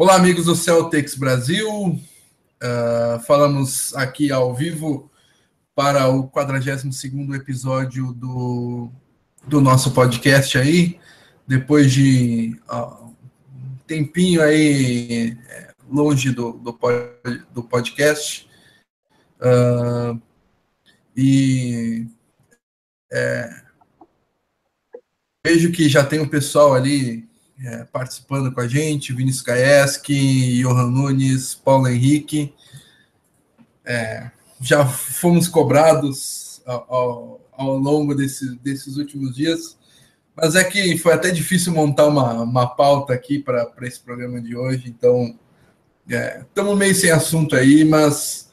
Olá, amigos do Celtics Brasil. Uh, falamos aqui ao vivo para o 42º episódio do, do nosso podcast aí, depois de uh, um tempinho aí é, longe do, do, do podcast. Uh, e é, vejo que já tem um pessoal ali é, participando com a gente, Vinícius Kaeski, Johan Nunes, Paulo Henrique. É, já fomos cobrados ao, ao, ao longo desse, desses últimos dias, mas é que foi até difícil montar uma, uma pauta aqui para esse programa de hoje, então estamos é, meio sem assunto aí, mas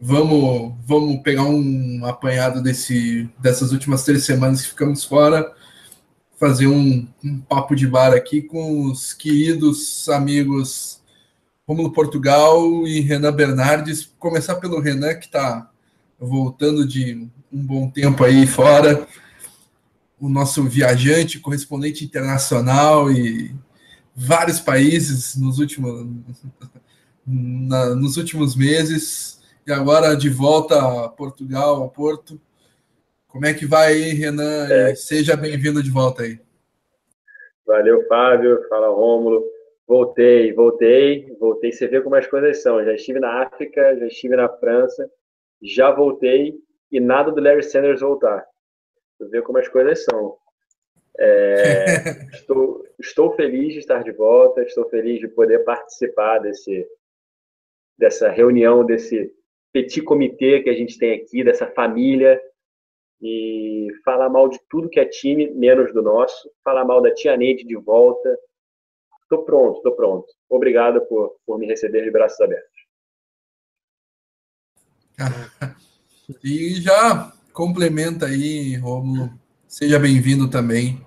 vamos, vamos pegar um apanhado desse, dessas últimas três semanas que ficamos fora fazer um, um, papo de bar aqui com os queridos amigos Romulo Portugal e Renan Bernardes. Começar pelo Renan, que está voltando de um bom tempo aí fora, o nosso viajante, correspondente internacional e vários países nos últimos, na, nos últimos meses, e agora de volta a Portugal, ao Porto. Como é que vai aí, Renan? É. Seja bem-vindo de volta aí. Valeu, Fábio. Fala, Rômulo. Voltei, voltei, voltei. Você vê como as coisas são. Já estive na África, já estive na França, já voltei e nada do Larry Sanders voltar. Você vê como as coisas são. É, estou, estou feliz de estar de volta, estou feliz de poder participar desse, dessa reunião, desse petit comitê que a gente tem aqui, dessa família e falar mal de tudo que é time, menos do nosso, falar mal da Tia Neide de volta. Estou pronto, estou pronto. Obrigado por, por me receber de braços abertos. E já complementa aí, Rômulo. Seja bem-vindo também.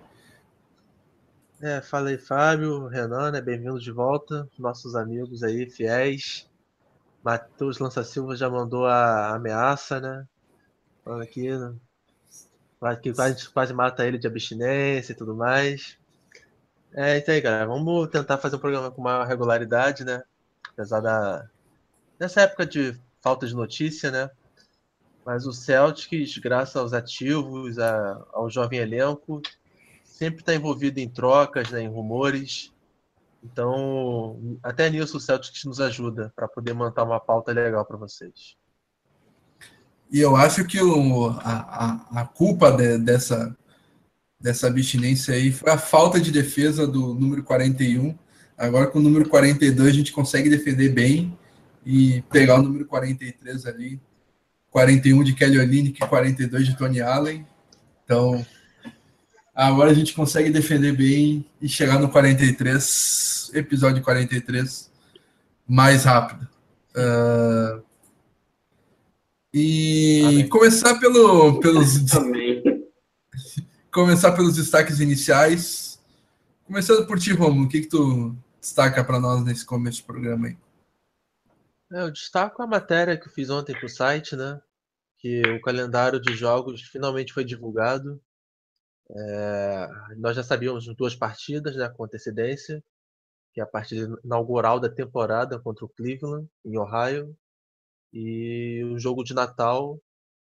É, fala aí, Fábio, Renan, né? Bem-vindo de volta, nossos amigos aí, fiéis. Matheus Lança Silva já mandou a ameaça, né? Falando aqui, né? Que quase, quase mata ele de abstinência e tudo mais. É, então aí, galera, vamos tentar fazer um programa com maior regularidade, né? Apesar da. Nessa época de falta de notícia, né? Mas o Celtics, graças aos ativos, a, ao jovem elenco, sempre está envolvido em trocas, né, em rumores. Então, até nisso o Celtics nos ajuda para poder montar uma pauta legal para vocês. E eu acho que o, a, a, a culpa de, dessa, dessa abstinência aí foi a falta de defesa do número 41. Agora com o número 42 a gente consegue defender bem e pegar o número 43 ali. 41 de Kelly Olynyk e 42 de Tony Allen. Então, agora a gente consegue defender bem e chegar no 43, episódio 43, mais rápido. Uh, e Amém. começar pelo, pelos. começar pelos destaques iniciais. Começando por ti, Romulo, o que, que tu destaca para nós nesse começo de programa aí? É, eu destaco a matéria que eu fiz ontem para o site, né? Que o calendário de jogos finalmente foi divulgado. É, nós já sabíamos duas partidas né, com antecedência, que é a partida inaugural da temporada contra o Cleveland, em Ohio, e o jogo de Natal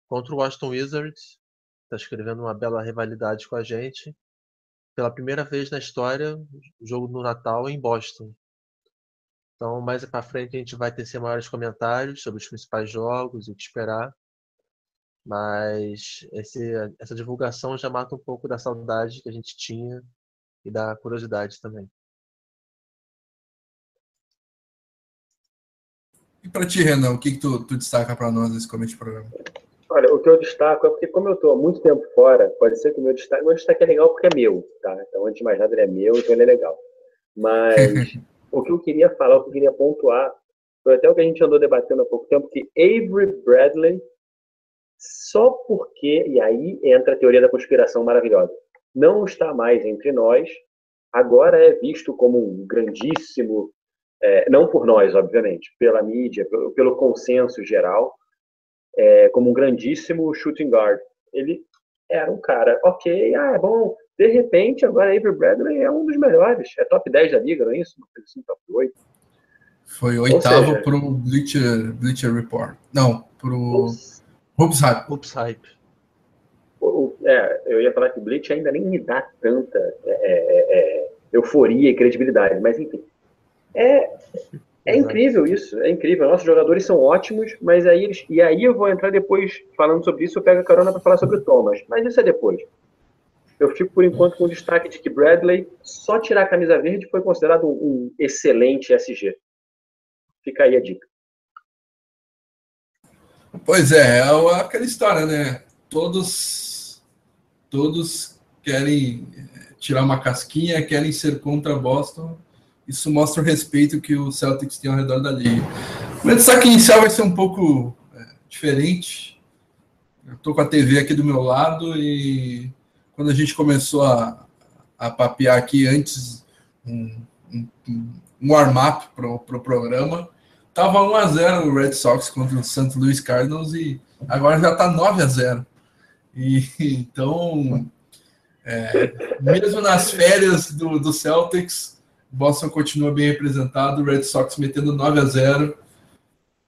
contra o Washington Wizards. Está escrevendo uma bela rivalidade com a gente. Pela primeira vez na história, jogo no Natal em Boston. Então, mais para frente, a gente vai ter maiores comentários sobre os principais jogos e o que esperar. Mas esse, essa divulgação já mata um pouco da saudade que a gente tinha e da curiosidade também. Para ti, Renan, o que, que tu, tu destaca para nós nesse começo de programa? Olha, o que eu destaco é porque, como eu estou há muito tempo fora, pode ser que o meu destaque, meu destaque é legal porque é meu, tá? Então, antes de mais nada, ele é meu, então ele é legal. Mas o que eu queria falar, o que eu queria pontuar, foi até o que a gente andou debatendo há pouco tempo, que Avery Bradley, só porque, e aí entra a teoria da conspiração maravilhosa, não está mais entre nós, agora é visto como um grandíssimo é, não por nós, obviamente, pela mídia, pelo, pelo consenso geral, é, como um grandíssimo shooting guard. Ele era um cara, ok, ah, é bom, de repente agora Avery Bradley é um dos melhores, é top 10 da liga, não é isso? Assim, top 8. Foi oitavo para o Bleacher, Bleacher Report. Não, para o Hoops Hype. Hoops Hype. É, eu ia falar que o Bleach ainda nem me dá tanta é, é, é euforia e credibilidade, mas enfim. É, é incrível isso, é incrível. Nossos jogadores são ótimos, mas aí eles. E aí eu vou entrar depois falando sobre isso, eu pego a carona para falar sobre o Thomas. Mas isso é depois. Eu fico, por enquanto, com o destaque de que Bradley, só tirar a camisa verde, foi considerado um, excelente SG. Fica aí a dica. Pois é, é aquela história, né? Todos, todos querem tirar uma casquinha, querem ser contra Boston isso mostra o respeito que o Celtics tem ao redor da liga. O meu destaque inicial vai ser um pouco é, diferente. Eu estou com a TV aqui do meu lado e quando a gente começou a, a papear aqui antes um, um, um warm-up para o pro programa, tava 1 a 0 o Red Sox contra o St. Louis Cardinals e agora já está 9 a 0. E então, é, mesmo nas férias do, do Celtics, Boston continua bem representado, Red Sox metendo 9 a 0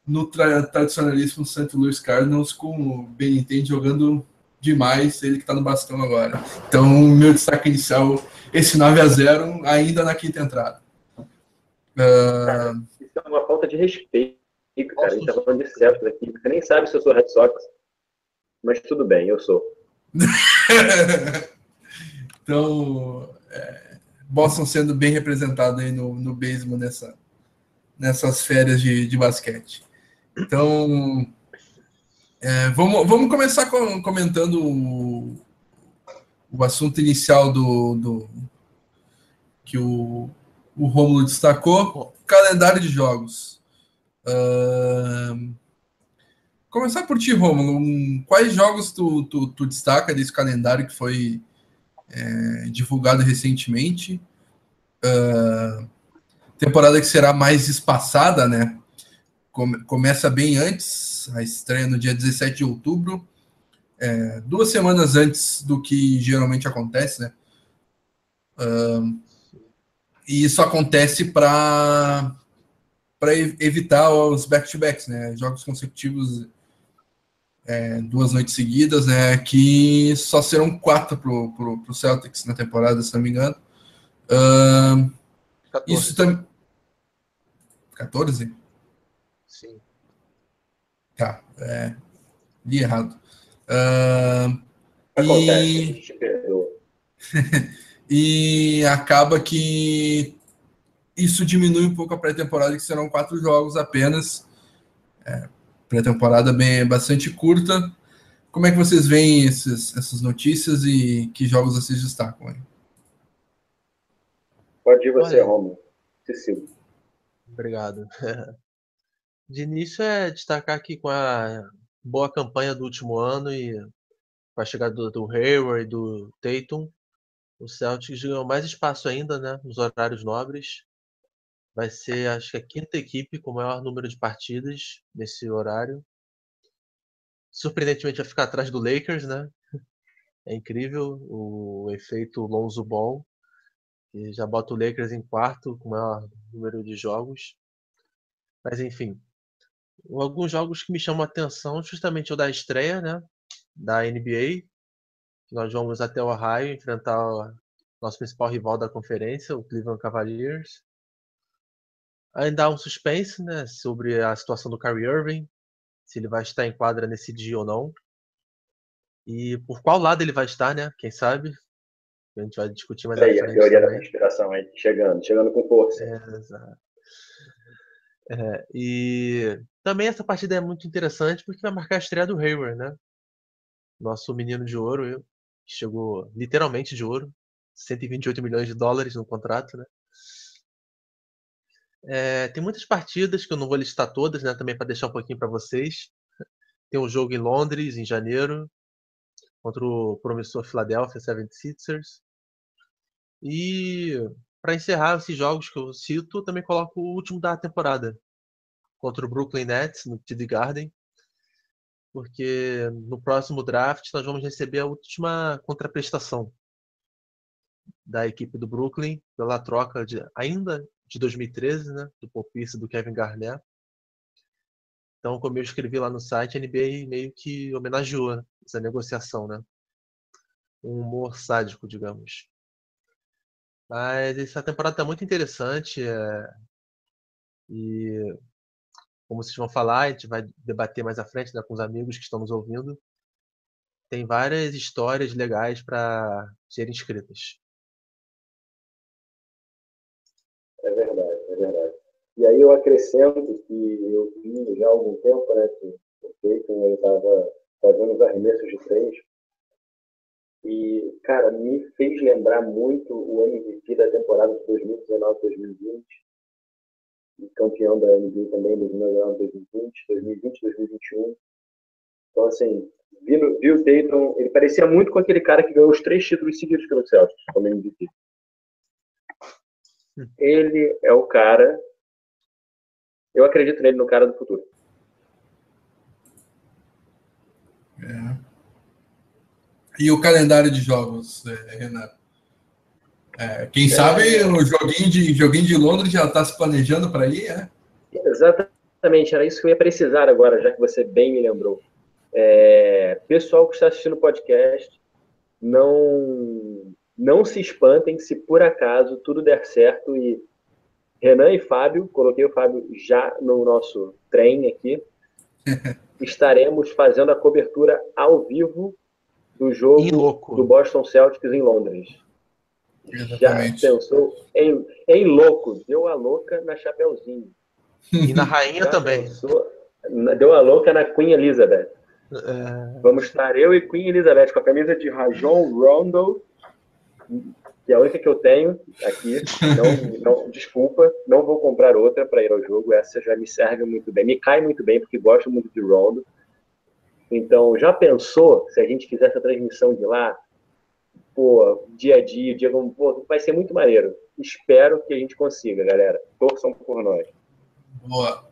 no tra tradicionalíssimo St. Louis Cardinals, com o Benintendi jogando demais, ele que está no bastão agora. Então, meu destaque inicial, esse 9 a 0 ainda na quinta entrada. Uh... Isso é uma falta de respeito, cara. A gente tá falando de Celtics aqui. Você nem sabe se eu sou Red Sox, mas tudo bem, eu sou. então, é Boston sendo bem representado aí no, no beisebol nessa, nessas férias de, de basquete. Então, é, vamos, vamos começar com, comentando o, o assunto inicial do, do que o, o Romulo destacou, calendário de jogos. Uh, começar por ti, Romulo. Quais jogos tu, tu, tu destaca desse calendário que foi é, divulgado recentemente. Uh, temporada que será mais espaçada, né? Come, começa bem antes, a estreia no dia 17 de outubro, é, duas semanas antes do que geralmente acontece, né? Uh, e isso acontece para para evitar os back-to-backs, né? Jogos consecutivos é, duas noites seguidas, né? Que só serão quatro pro, pro, pro Celtics na temporada, se não me engano. Uh, isso também. 14? Sim. Tá, é, li errado. Uh, e... e acaba que isso diminui um pouco a pré-temporada, que serão quatro jogos apenas. É, pré-temporada bem bastante curta. Como é que vocês veem esses, essas notícias e que jogos vocês destacam aí? Pode ir você, Romulo. Cecílio. Obrigado. De início é destacar aqui com a boa campanha do último ano e com a chegada do, do Hayward e do Tatum, o Celtics ganhou mais espaço ainda, né, nos horários nobres vai ser, acho que a quinta equipe com o maior número de partidas nesse horário. Surpreendentemente vai ficar atrás do Lakers, né? É incrível o efeito Lonzo Ball, que já bota o Lakers em quarto com o maior número de jogos. Mas enfim, alguns jogos que me chamam a atenção, justamente o da estreia, né? Da NBA. Nós vamos até o Ohio enfrentar o nosso principal rival da conferência, o Cleveland Cavaliers. Ainda há um suspense né, sobre a situação do Kyrie Irving, se ele vai estar em quadra nesse dia ou não. E por qual lado ele vai estar, né? Quem sabe? A gente vai discutir mais aí, a teoria também. da conspiração aí, chegando, chegando com força. É, exato. É, e também essa partida é muito interessante porque vai marcar a estreia do Hayward, né? Nosso menino de ouro, que chegou literalmente de ouro, 128 milhões de dólares no contrato, né? É, tem muitas partidas que eu não vou listar todas, né? Também para deixar um pouquinho para vocês. Tem um jogo em Londres, em janeiro, contra o promissor Philadelphia 76ers. E para encerrar esses jogos que eu cito, também coloco o último da temporada, contra o Brooklyn Nets, no TD Garden. Porque no próximo draft nós vamos receber a última contraprestação da equipe do Brooklyn pela troca de ainda de 2013, né? Do e do Kevin Garnett. Então, como eu escrevi lá no site, a NBA meio que homenageou essa negociação, né? Um humor sádico, digamos. Mas essa temporada está muito interessante. É... E como vocês vão falar, a gente vai debater mais à frente né, com os amigos que estão nos ouvindo. Tem várias histórias legais para serem escritas. E aí eu acrescento que eu vi já há algum tempo, né, que o Peyton estava fazendo os arremessos de três. E, cara, me fez lembrar muito o MVP da temporada de 2019-2020. Campeão da NBA também, 2019-2020, 2020-2021. Então, assim, vi, vi o Dayton, ele parecia muito com aquele cara que ganhou os três títulos seguidos pelo Celtics, como MVP. Hum. Ele é o cara eu acredito nele no cara do futuro. É. E o calendário de jogos, é, Renan? É, quem é, sabe o joguinho de, joguinho de Londres já está se planejando para ir, é? Exatamente, era isso que eu ia precisar agora, já que você bem me lembrou. É, pessoal que está assistindo o podcast, não, não se espantem se por acaso tudo der certo e Renan e Fábio, coloquei o Fábio já no nosso trem aqui. Estaremos fazendo a cobertura ao vivo do jogo do Boston Celtics em Londres. Exatamente. Já pensou em, em louco, deu a louca na Chapeuzinho. E na rainha já também. Pensou, deu a louca na Queen Elizabeth. É... Vamos estar eu e Queen Elizabeth com a camisa de Rajon Rondo que é a única que eu tenho aqui. Não, não, desculpa, não vou comprar outra para ir ao jogo. Essa já me serve muito bem. Me cai muito bem, porque gosto muito de Rondo. Então, já pensou se a gente fizesse a transmissão de lá? Pô, dia a dia, dia, pô, vai ser muito maneiro. Espero que a gente consiga, galera. Torçam por nós. Boa.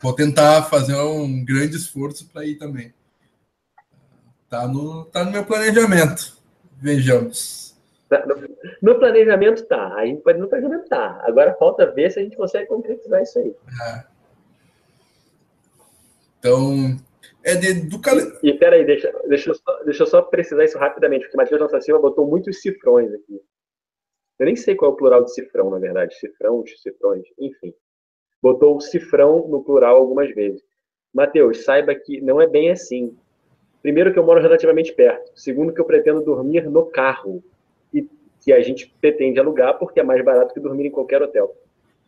Vou tentar fazer um grande esforço para ir também. Tá no, tá no meu planejamento. Vejamos. No, planejamento tá. A gente pode no planejamento tá. Agora falta ver se a gente consegue concretizar isso aí. É. Então, é de, do calendário. E, e peraí, deixa, deixa, eu só, deixa eu só precisar isso rapidamente, porque Matheus Nossa Silva botou muitos cifrões aqui. Eu nem sei qual é o plural de cifrão, na verdade. Cifrão, cifrões, enfim. Botou o cifrão no plural algumas vezes. Matheus, saiba que não é bem assim. Primeiro, que eu moro relativamente perto. Segundo, que eu pretendo dormir no carro. E que a gente pretende alugar porque é mais barato que dormir em qualquer hotel.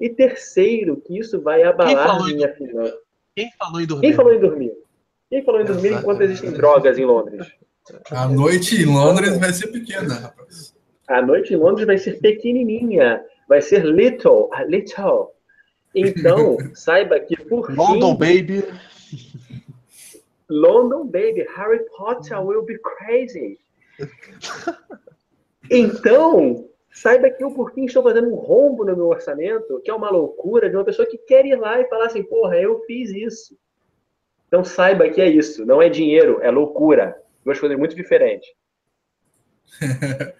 E terceiro, que isso vai abalar minha finança. Quem falou em dormir? Quem falou em dormir? Quem falou em dormir enquanto existem drogas em Londres? A noite em Londres vai ser pequena, rapaz. A noite em Londres vai ser pequenininha. Vai ser little. Little. Então, saiba que por London, fim... baby. London Baby, Harry Potter will be crazy. Então, saiba que eu, por fim, estou fazendo um rombo no meu orçamento, que é uma loucura de uma pessoa que quer ir lá e falar assim, porra, eu fiz isso. Então, saiba que é isso. Não é dinheiro, é loucura. Duas coisas muito diferentes.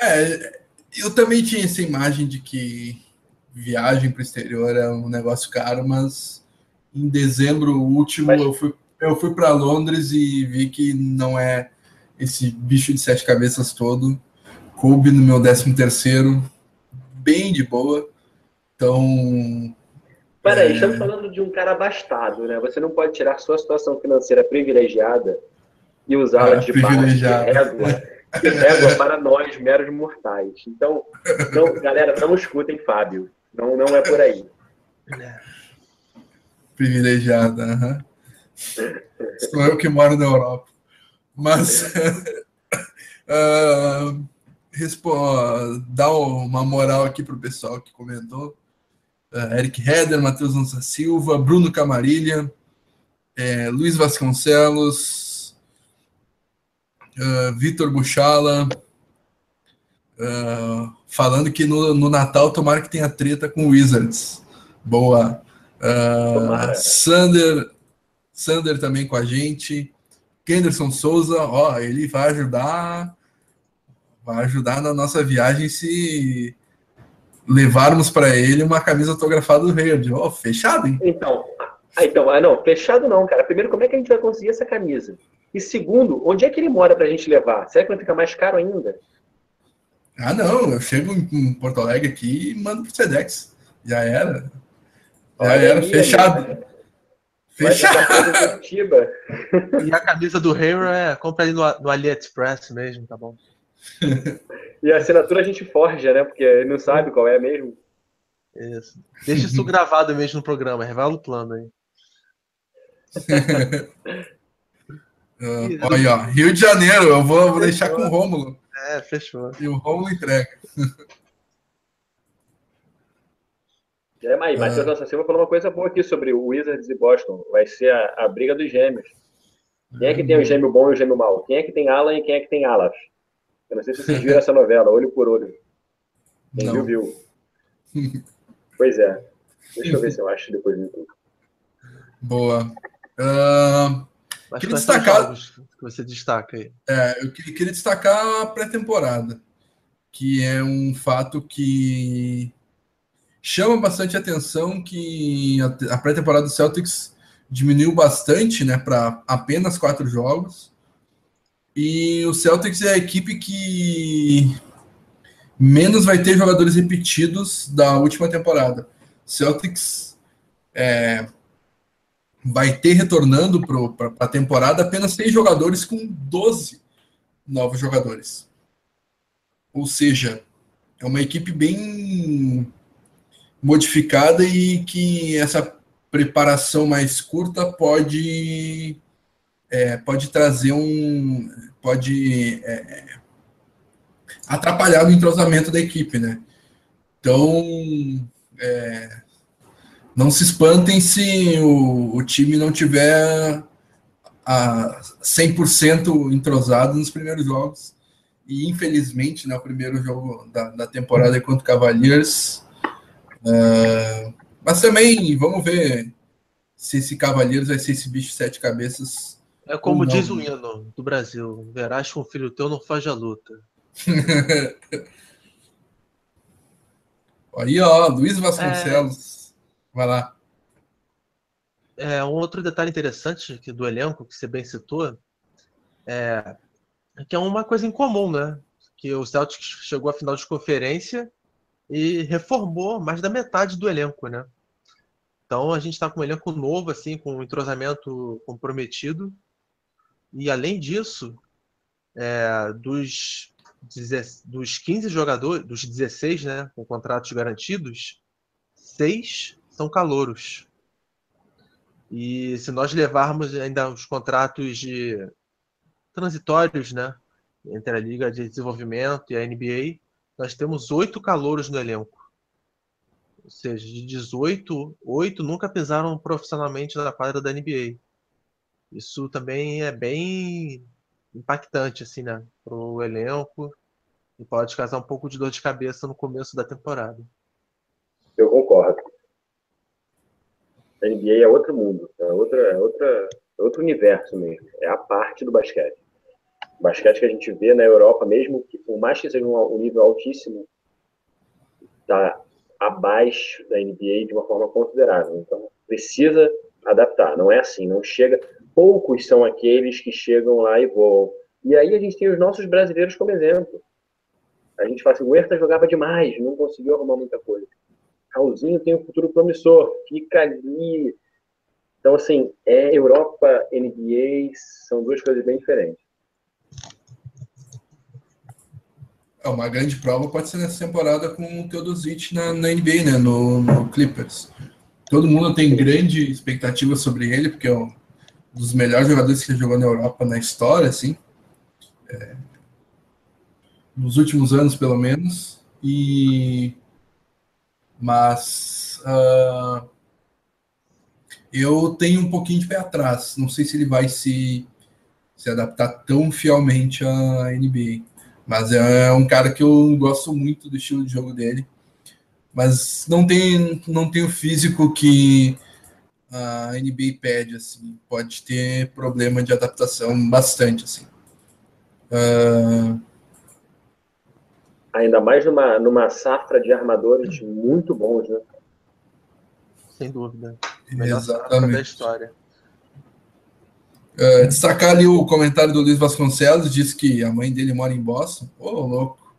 é, eu também tinha essa imagem de que viagem para o exterior é um negócio caro, mas em dezembro último Mas... eu fui, eu fui para Londres e vi que não é esse bicho de sete cabeças todo. Coube no meu décimo terceiro, bem de boa. Então. Peraí, é... estamos falando de um cara abastado, né? Você não pode tirar sua situação financeira privilegiada e usá-la ah, de régua, de régua para nós, meros mortais. Então, não, galera, não escutem Fábio. Não, não é por aí. Privilegiada. Uhum. Sou eu que moro na Europa. Mas uh, dá uma moral aqui para o pessoal que comentou. Uh, Eric Heder, Matheus Lança Silva, Bruno Camarilha, é, Luiz Vasconcelos, uh, Vitor Buchala, uh, falando que no, no Natal tomara que tenha treta com Wizards. Boa. Uh, Sander, Sander também com a gente. Kenderson Souza, ó, ele vai ajudar. vai ajudar na nossa viagem se levarmos para ele uma camisa autografada do Hayward. Oh, fechado, hein? Então, ah, então, ah, não, fechado não, cara. Primeiro, como é que a gente vai conseguir essa camisa? E segundo, onde é que ele mora pra gente levar? Será que vai ficar mais caro ainda? Ah, não, eu chego em Porto Alegre aqui e mando pro Sedex. Já era. Olha era, fechado. Aí, Fechado. E a camisa do Hero é compra ali no, no AliExpress mesmo, tá bom? e a assinatura a gente forja, né? Porque ele não sabe qual é mesmo. Isso. Deixa isso gravado mesmo no programa, revela o plano aí. uh, olha, ó, Rio de Janeiro, eu vou, vou deixar com o Rômulo. É, fechou. E o Rômulo entrega. É, mas Matheus Nossa Silva falou uma coisa boa aqui sobre o Wizards e Boston. Vai ser a, a briga dos gêmeos. Quem é que tem o gêmeo bom e o gêmeo mau? Quem é que tem Alan e quem é que tem Alas? Eu não sei se vocês viram essa novela, olho por olho. Quem não. viu, viu. Pois é. Deixa eu ver se eu acho depois do YouTube. Boa. Uh, queria destacar. Que você destaca aí. É, eu queria, queria destacar a pré-temporada, que é um fato que chama bastante atenção que a pré-temporada do Celtics diminuiu bastante, né, para apenas quatro jogos. E o Celtics é a equipe que menos vai ter jogadores repetidos da última temporada. Celtics é, vai ter retornando para a temporada apenas seis jogadores com 12 novos jogadores. Ou seja, é uma equipe bem modificada e que essa preparação mais curta pode é, pode trazer um pode é, atrapalhar o entrosamento da equipe, né? Então é, não se espantem se o, o time não tiver a 100% entrosado nos primeiros jogos. E infelizmente, né, o primeiro jogo da, da temporada contra o Cavaliers Uh, mas também vamos ver se esse Cavaleiros vai ser esse bicho sete cabeças. É como diz o hino do Brasil: verás com o filho teu não faz a luta. Aí, ó, Luiz Vasconcelos. É... Vai lá. É, um outro detalhe interessante aqui do elenco, que você bem citou, é que é uma coisa incomum, né? Que o Celtics chegou à final de conferência e reformou mais da metade do elenco, né? Então a gente está com um elenco novo, assim, com um entrosamento comprometido. E além disso, é, dos, dos 15 jogadores, dos 16, né, com contratos garantidos, seis são calouros. E se nós levarmos ainda os contratos de transitórios, né, entre a Liga de Desenvolvimento e a NBA, nós temos oito calouros no elenco. Ou seja, de 18, oito nunca pisaram profissionalmente na quadra da NBA. Isso também é bem impactante, assim, né? Para o elenco e pode causar um pouco de dor de cabeça no começo da temporada. Eu concordo. A NBA é outro mundo, é, outra, é, outra, é outro universo mesmo. É a parte do basquete basquete que a gente vê na Europa, mesmo que por mais que seja um, nível altíssimo, está abaixo da NBA de uma forma considerável. Então, precisa adaptar. Não é assim, não chega. Poucos são aqueles que chegam lá e voam. E aí a gente tem os nossos brasileiros como exemplo. A gente fala assim, o Huerta jogava demais, não conseguiu arrumar muita coisa. Raulzinho tem um futuro promissor, fica ali. Então, assim, é Europa, NBA, são duas coisas bem diferentes. É, uma grande prova pode ser nessa temporada com o Teodosic na, na NBA, né? No, no, Clippers. Todo mundo tem grande expectativa sobre ele, porque é um dos melhores jogadores que jogou na Europa na história, assim. É, nos últimos anos, pelo menos. E. Mas. Uh, eu tenho um pouquinho de pé atrás. Não sei se ele vai se, se adaptar tão fielmente à NBA. Mas é um cara que eu gosto muito do estilo de jogo dele. Mas não tem, não tem o físico que a NBA pede, assim. Pode ter problema de adaptação bastante, assim. Uh, Ainda mais numa, numa safra de armadores muito bons, né? Sem dúvida. Melhor Exatamente. da história. Uh, destacar ali o comentário do Luiz Vasconcelos, disse que a mãe dele mora em Boston. Ô, louco.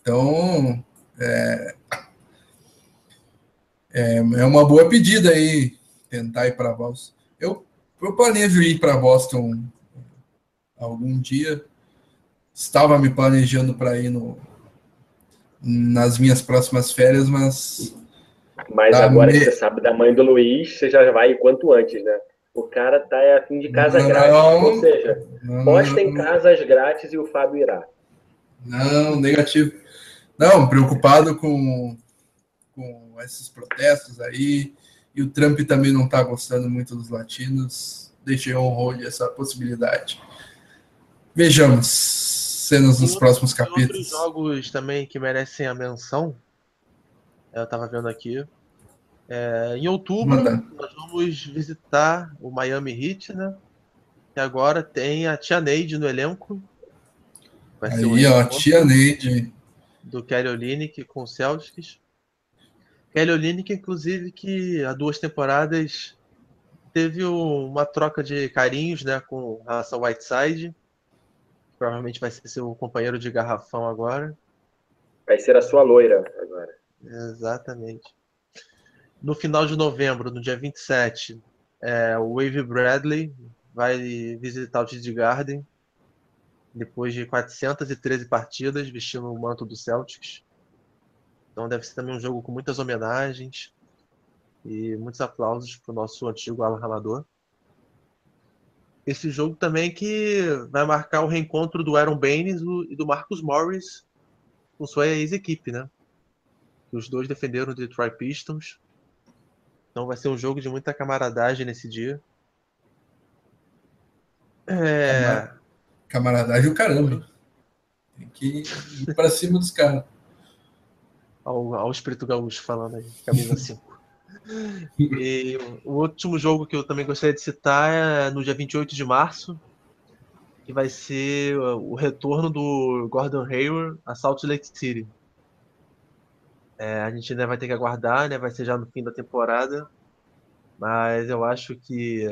Então, é, é, é uma boa pedida aí, tentar ir para Boston. Eu, eu planejo ir para Boston algum dia. Estava me planejando para ir no, nas minhas próximas férias, mas. Mas agora me... que você sabe da mãe do Luiz, você já vai quanto antes, né? O cara tá a fim de casa não, grátis. Ou seja, não, postem casas grátis e o Fábio irá. Não, negativo. Não, preocupado com, com esses protestos aí. E o Trump também não está gostando muito dos latinos. Deixei on hold essa possibilidade. Vejamos cenas nos próximos capítulos. Outros jogos também que merecem a menção. Eu estava vendo aqui. É, em outubro, Manda. nós vamos visitar o Miami Heat, né? E agora tem a Tia Neide no elenco. Vai Aí, ó, Tia Neide. Do Kelly Olynyk com o Celtics. Kelly Olynyk, inclusive, que há duas temporadas teve uma troca de carinhos né, com relação ao Whiteside. Provavelmente vai ser seu companheiro de garrafão agora. Vai ser a sua loira agora. Exatamente. No final de novembro, no dia 27, é, o Wave Bradley vai visitar o TD Garden depois de 413 partidas vestindo o manto do Celtics. Então deve ser também um jogo com muitas homenagens e muitos aplausos para o nosso antigo alarmador. Esse jogo também que vai marcar o reencontro do Aaron Baines e do Marcus Morris com sua ex-equipe, né? Os dois defenderam o Detroit Pistons então vai ser um jogo de muita camaradagem nesse dia. É... Camaradagem o caramba. Tem que ir para cima dos caras. Olha o Espírito Gaúcho falando aí, camisa 5. e o último jogo que eu também gostaria de citar é no dia 28 de março, que vai ser o retorno do Gordon Hayward a Salt Lake City. É, a gente ainda vai ter que aguardar, né? Vai ser já no fim da temporada. Mas eu acho que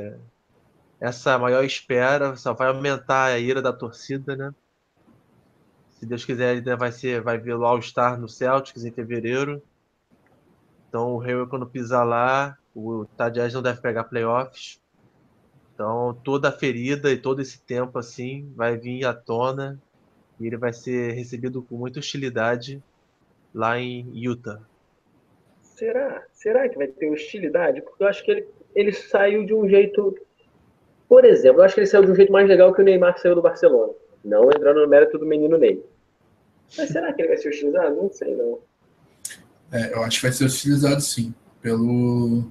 essa maior espera só vai aumentar a ira da torcida, né? Se Deus quiser, ainda vai ser, vai ver o All-Star no Celtics em fevereiro. Então o Rio quando pisar lá, o Tadias não deve pegar playoffs. Então toda a ferida e todo esse tempo assim vai vir à tona e ele vai ser recebido com muita hostilidade lá em Utah. Será? Será que vai ter hostilidade? Porque eu acho que ele, ele saiu de um jeito. Por exemplo, eu acho que ele saiu de um jeito mais legal que o Neymar saiu do Barcelona. Não entrando no mérito do menino Ney. Mas será que ele vai ser hostilizado? Não sei, não. É, eu acho que vai ser hostilizado sim. Pelo.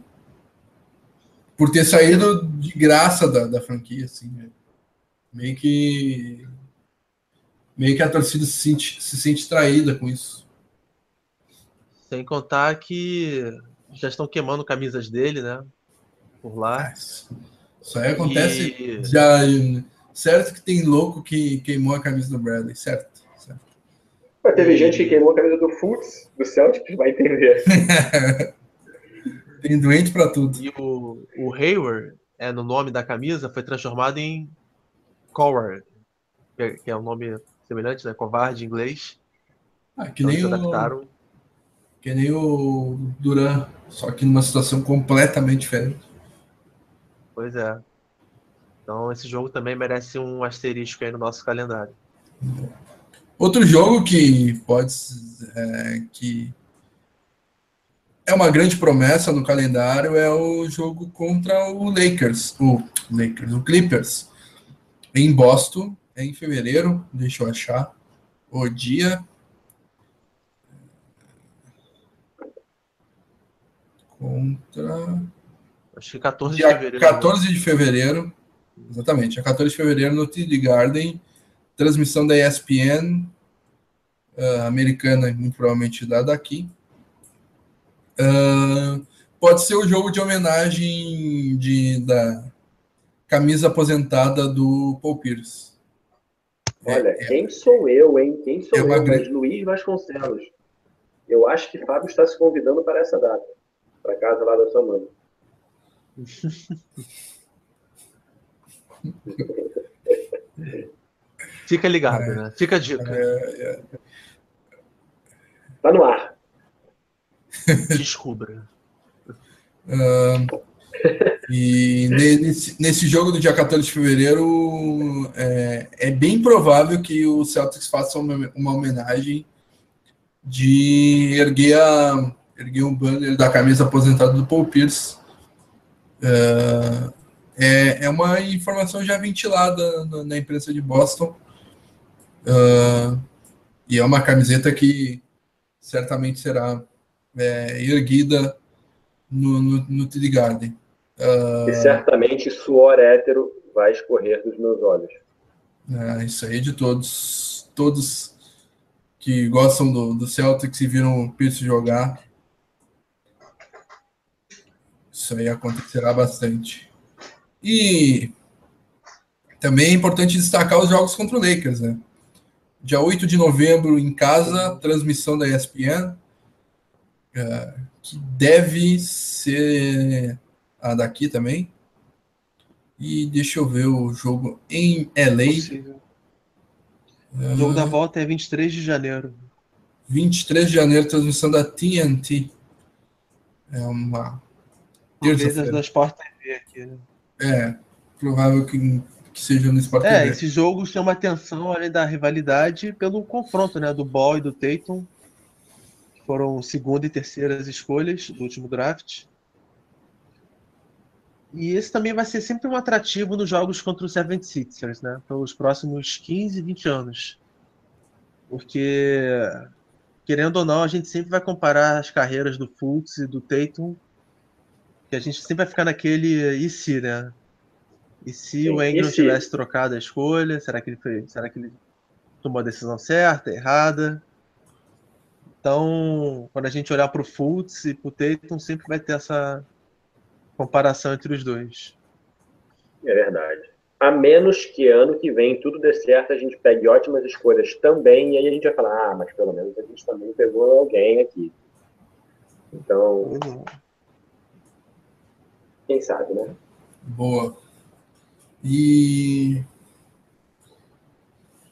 Por ter saído de graça da, da franquia, assim. Né? Meio que. Meio que a torcida se sente, se sente traída com isso. Sem contar que já estão queimando camisas dele, né? Por lá. Ah, isso aí acontece e... já. Certo que tem louco que queimou a camisa do Bradley, certo? certo. Mas teve e... gente que queimou a camisa do Fultz, do Celtic, vai entender. tem doente para tudo. E o, o Hayward, é, no nome da camisa, foi transformado em Coward, que é um nome semelhante, né? Covarde em inglês. Ah, que então, nem o... adaptaram que nem o Duran, só que numa situação completamente diferente. Pois é. Então esse jogo também merece um asterisco aí no nosso calendário. Outro jogo que pode é, que é uma grande promessa no calendário é o jogo contra o Lakers, o Lakers, o Clippers, em Boston, em fevereiro. Deixa eu achar o dia. Contra. Acho que 14 de fevereiro. 14 de fevereiro. Exatamente, a 14 de fevereiro no TD Garden. Transmissão da ESPN uh, americana, muito provavelmente dada aqui. Uh, pode ser o jogo de homenagem de, da camisa aposentada do Paul Pierce. Olha, é, quem sou eu, hein? Quem sou é eu? Mas Luiz Vasconcelos. Eu acho que Fábio está se convidando para essa data. Para casa lá da sua mãe. Fica ligado, é, né? Fica a dica. É, é. Tá no ar. Descubra. Uh, e nesse, nesse, jogo do dia 14 de fevereiro, é, é bem provável que o Celtics faça uma, uma homenagem de erguer, a, erguer um banner da camisa aposentada do Paul Pierce. Uh, é, é uma informação já ventilada na, na imprensa de Boston. Uh, e é uma camiseta que certamente será é, erguida no, no, no Garden. Uh, e certamente suor hétero vai escorrer dos meus olhos. É, isso aí é de todos. Todos que gostam do, do Celtics e viram o Pierce jogar. Isso aí acontecerá bastante. E também é importante destacar os jogos contra o Lakers, né? Dia 8 de novembro em casa, transmissão da ESPN, é, que deve ser a daqui também. E deixa eu ver o jogo em LA. O jogo da volta é 23 de janeiro. 23 de janeiro, transmissão da TNT. É uma. Talvez da Sport TV aqui, né? É, provável que, que seja no Sport É, TV. esse jogo chama atenção, além da rivalidade, pelo confronto né, do Ball e do Tatum, foram segunda e terceiras escolhas do último draft. E esse também vai ser sempre um atrativo nos jogos contra os 76ers, né? Pelos próximos 15, 20 anos. Porque, querendo ou não, a gente sempre vai comparar as carreiras do Fultz e do Tatum, que a gente sempre vai ficar naquele e se, né? E se Sim, o Engel tivesse trocado a escolha, será que ele foi, será que ele tomou a decisão certa, errada? Então, quando a gente olhar para o Fultz e para o Tatum, sempre vai ter essa comparação entre os dois. É verdade. A menos que ano que vem tudo dê certo, a gente pegue ótimas escolhas também, e aí a gente vai falar, ah, mas pelo menos a gente também pegou alguém aqui. Então, uhum. Quem sabe, né? Boa. E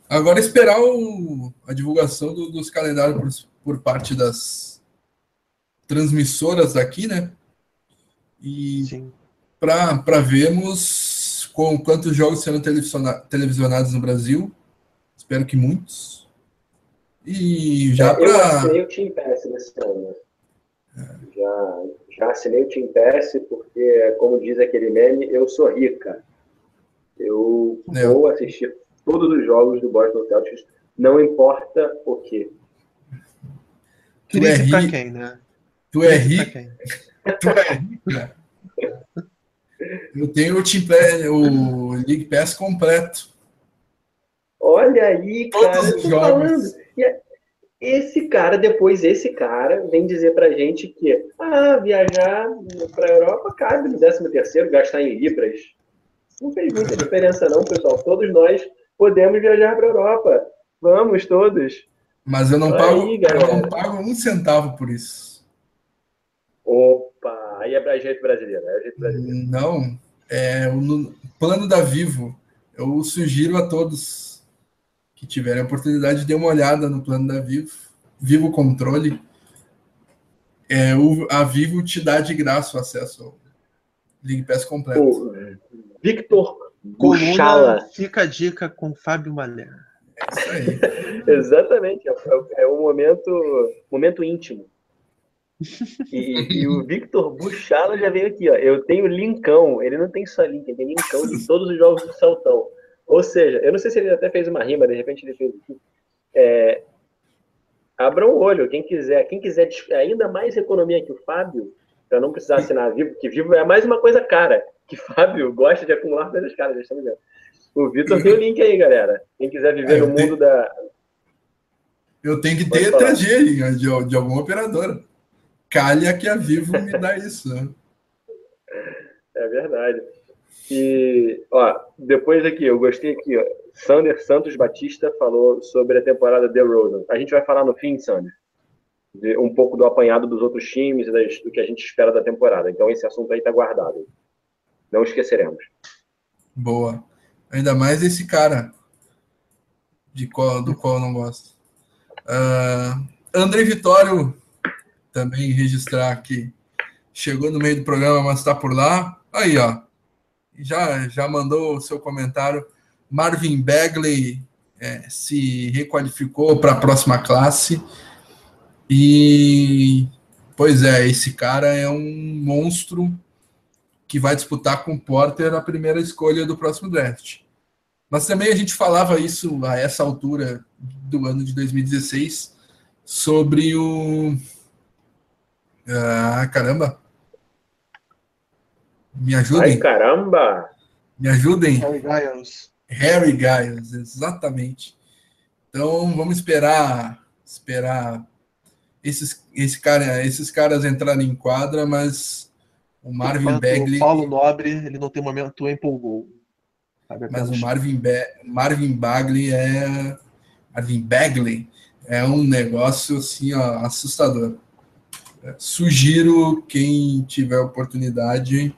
agora esperar o, a divulgação do, dos calendários por, por parte das transmissoras daqui, né? E para vermos com quantos jogos serão televisionados no Brasil. Espero que muitos. E já para. Eu assinei o Team Pass nesse ano. É. Já, já assinei o Team Pass porque, como diz aquele meme, eu sou rica. Eu é. vou assistir todos os jogos do Boston Celtics, não importa o que. Tu é rico. quem, né? Tu é rico. Tu é rico, né? Eu tenho o, Team Play, o League Pass completo. Olha aí, cara, Todos os jogos. É, esse cara, depois esse cara vem dizer pra gente que ah, viajar pra Europa cabe no 13 terceiro, gastar em libras. Não fez muita diferença não, pessoal. Todos nós podemos viajar pra Europa. Vamos todos. Mas eu não, pago, eu não pago um centavo por isso. Opa! aí é para jeito brasileiro, é jeito brasileiro. Não, é o plano da Vivo. Eu sugiro a todos que tiverem a oportunidade de dar uma olhada no plano da Vivo, Vivo Controle. É, o, a Vivo te dá de graça o acesso ao League Pass completo. O Victor Coluna, fica a dica com Fábio Malé. É isso aí. Exatamente, é, é, é um momento, momento íntimo. E, e, o Victor Buchala já veio aqui, ó. Eu tenho Lincão, ele não tem só Link, ele tem Lincão de todos os jogos do Saltão. Ou seja, eu não sei se ele até fez uma rima, de repente ele fez aqui. É, abram o olho, quem quiser, quem quiser ainda mais economia que o Fábio, para não precisar assinar Vivo, porque Vivo é mais uma coisa cara, que Fábio gosta de acumular coisas caras, já estamos vendo. O Vitor tem o link aí, galera. Quem quiser viver é, no mundo tenho... da. Eu tenho que ter 3G de, de alguma operadora calha que a Vivo me dá isso. Né? É verdade. E, ó, depois aqui, eu gostei aqui, ó, Sander Santos Batista falou sobre a temporada de Rosen. A gente vai falar no fim, Sander, um pouco do apanhado dos outros times e das, do que a gente espera da temporada. Então esse assunto aí está guardado. Não esqueceremos. Boa. Ainda mais esse cara de qual, do qual eu não gosto. Uh, André Vitório, também registrar aqui. Chegou no meio do programa, mas está por lá. Aí, ó. Já, já mandou o seu comentário. Marvin Bagley é, se requalificou para a próxima classe. E, pois é, esse cara é um monstro que vai disputar com o Porter a primeira escolha do próximo draft. Mas também a gente falava isso a essa altura do ano de 2016 sobre o. Ah, caramba! Me ajudem. Ai, caramba! Me ajudem. Harry Giles. Harry Giles, exatamente. Então vamos esperar, esperar esses, esse cara, esses caras entrarem em quadra, mas o Marvin Bagley. O Paulo Nobre, ele não tem momento empolgou. Mas o Marvin, ba Marvin Bagley é. Marvin Bagley é um negócio assim, ó, assustador. É, sugiro quem tiver oportunidade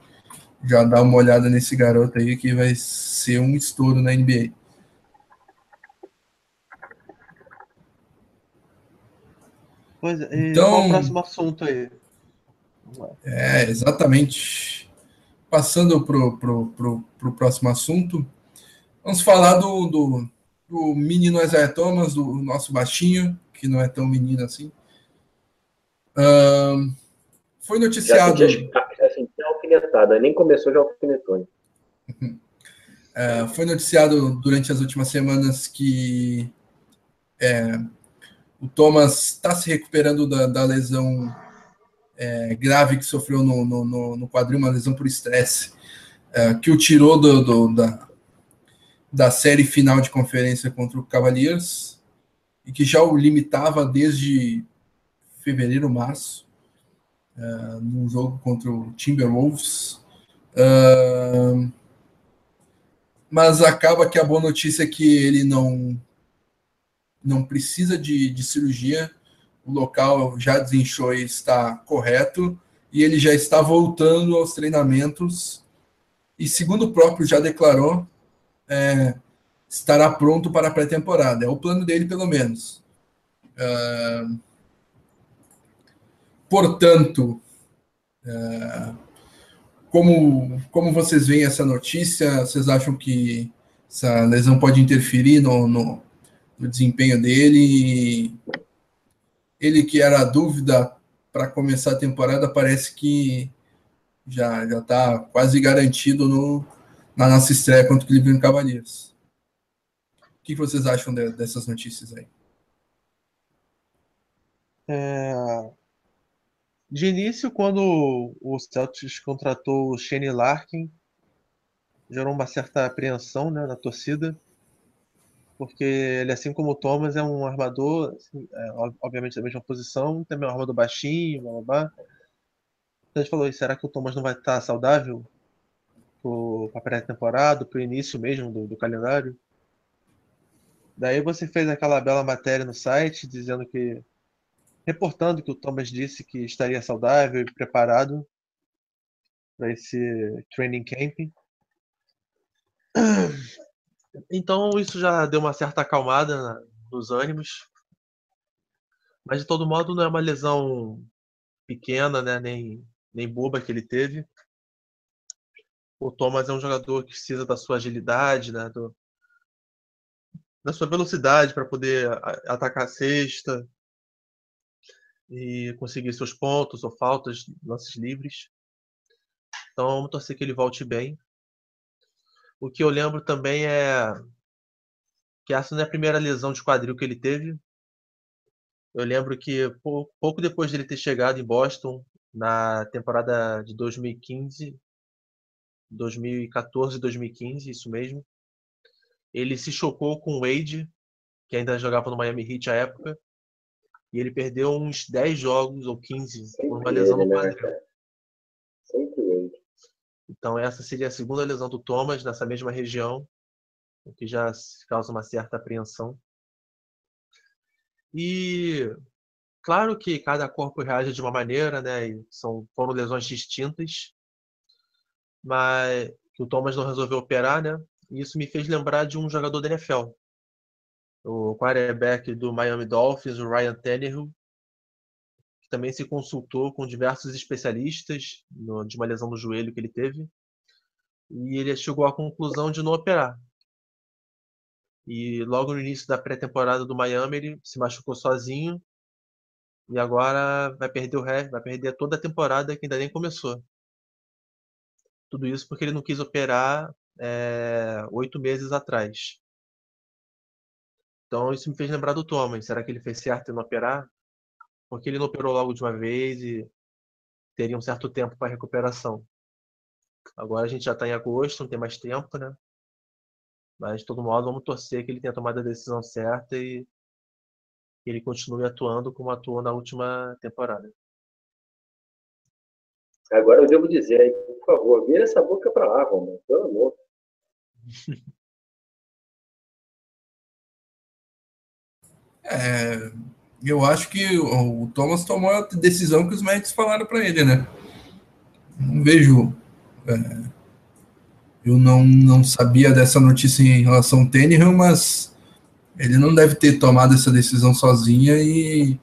já dar uma olhada nesse garoto aí que vai ser um estouro na NBA. Pois é, então, qual o próximo assunto aí? É, exatamente. Passando para o pro, pro, pro próximo assunto, vamos falar do, do, do menino Isaiah Thomas, do nosso baixinho, que não é tão menino assim. Uh, foi noticiado. Já a alfinetada, nem começou, já alfinetou. Uh, foi noticiado durante as últimas semanas que é, o Thomas está se recuperando da, da lesão é, grave que sofreu no, no, no, quadril, uma lesão por estresse, é, que o tirou do, do, da, da série final de conferência contra o Cavaliers e que já o limitava desde fevereiro, março, uh, num jogo contra o Timberwolves. Uh, mas acaba que a boa notícia é que ele não não precisa de, de cirurgia, o local já desinchou e está correto, e ele já está voltando aos treinamentos, e segundo o próprio já declarou, é, estará pronto para a pré-temporada. É o plano dele, pelo menos. Uh, portanto, uh, como, como vocês veem essa notícia? Vocês acham que essa lesão pode interferir no, no, no desempenho dele? Ele que era a dúvida para começar a temporada, parece que já já está quase garantido no, na nossa estreia contra o Cleveland Cavaliers. O que vocês acham de, dessas notícias aí? É... De início, quando o Celtics contratou o Shane Larkin, gerou uma certa apreensão né, na torcida, porque ele, assim como o Thomas, é um armador, assim, é, obviamente da mesma posição, também é um armador baixinho, blá, blá, blá. Então a gente falou, será que o Thomas não vai estar saudável para a pré-temporada, para o início mesmo do, do, calendário. Daí você fez aquela bela matéria no site dizendo que reportando que o Thomas disse que estaria saudável e preparado para esse training camp. Então isso já deu uma certa acalmada nos ânimos. Mas de todo modo não é uma lesão pequena, né, nem, nem boba que ele teve o Thomas é um jogador que precisa da sua agilidade, né, do, da sua velocidade para poder atacar a cesta e conseguir seus pontos ou faltas, lances livres. Então, vamos torcer que ele volte bem. O que eu lembro também é que essa não é a primeira lesão de quadril que ele teve. Eu lembro que pouco depois dele ter chegado em Boston, na temporada de 2015, 2014, 2015, isso mesmo. Ele se chocou com o Wade, que ainda jogava no Miami Heat à época, e ele perdeu uns 10 jogos ou 15 Sempre por uma lesão no né, quadril. Né, Sempre ele. Então essa seria a segunda lesão do Thomas nessa mesma região. o que já causa uma certa apreensão. E claro que cada corpo reage de uma maneira, né? E são foram lesões distintas, mas que o Thomas não resolveu operar, né? E isso me fez lembrar de um jogador da NFL, o quarterback do Miami Dolphins, o Ryan Tannehill, que também se consultou com diversos especialistas no, de uma lesão no joelho que ele teve, e ele chegou à conclusão de não operar. E logo no início da pré-temporada do Miami, ele se machucou sozinho e agora vai perder o resto, vai perder toda a temporada que ainda nem começou. Tudo isso porque ele não quis operar é, oito meses atrás. Então isso me fez lembrar do Thomas. Será que ele fez certo em não operar? Porque ele não operou logo de uma vez e teria um certo tempo para recuperação. Agora a gente já está em agosto, não tem mais tempo, né? Mas, de todo modo, vamos torcer que ele tenha tomado a decisão certa e que ele continue atuando como atuou na última temporada. Agora eu devo dizer por favor, vira essa boca para lá, Romulo, pelo amor. É, eu acho que o Thomas tomou a decisão que os médicos falaram para ele, né? Não vejo é, eu não, não sabia dessa notícia em relação ao Tannehill, mas ele não deve ter tomado essa decisão sozinha e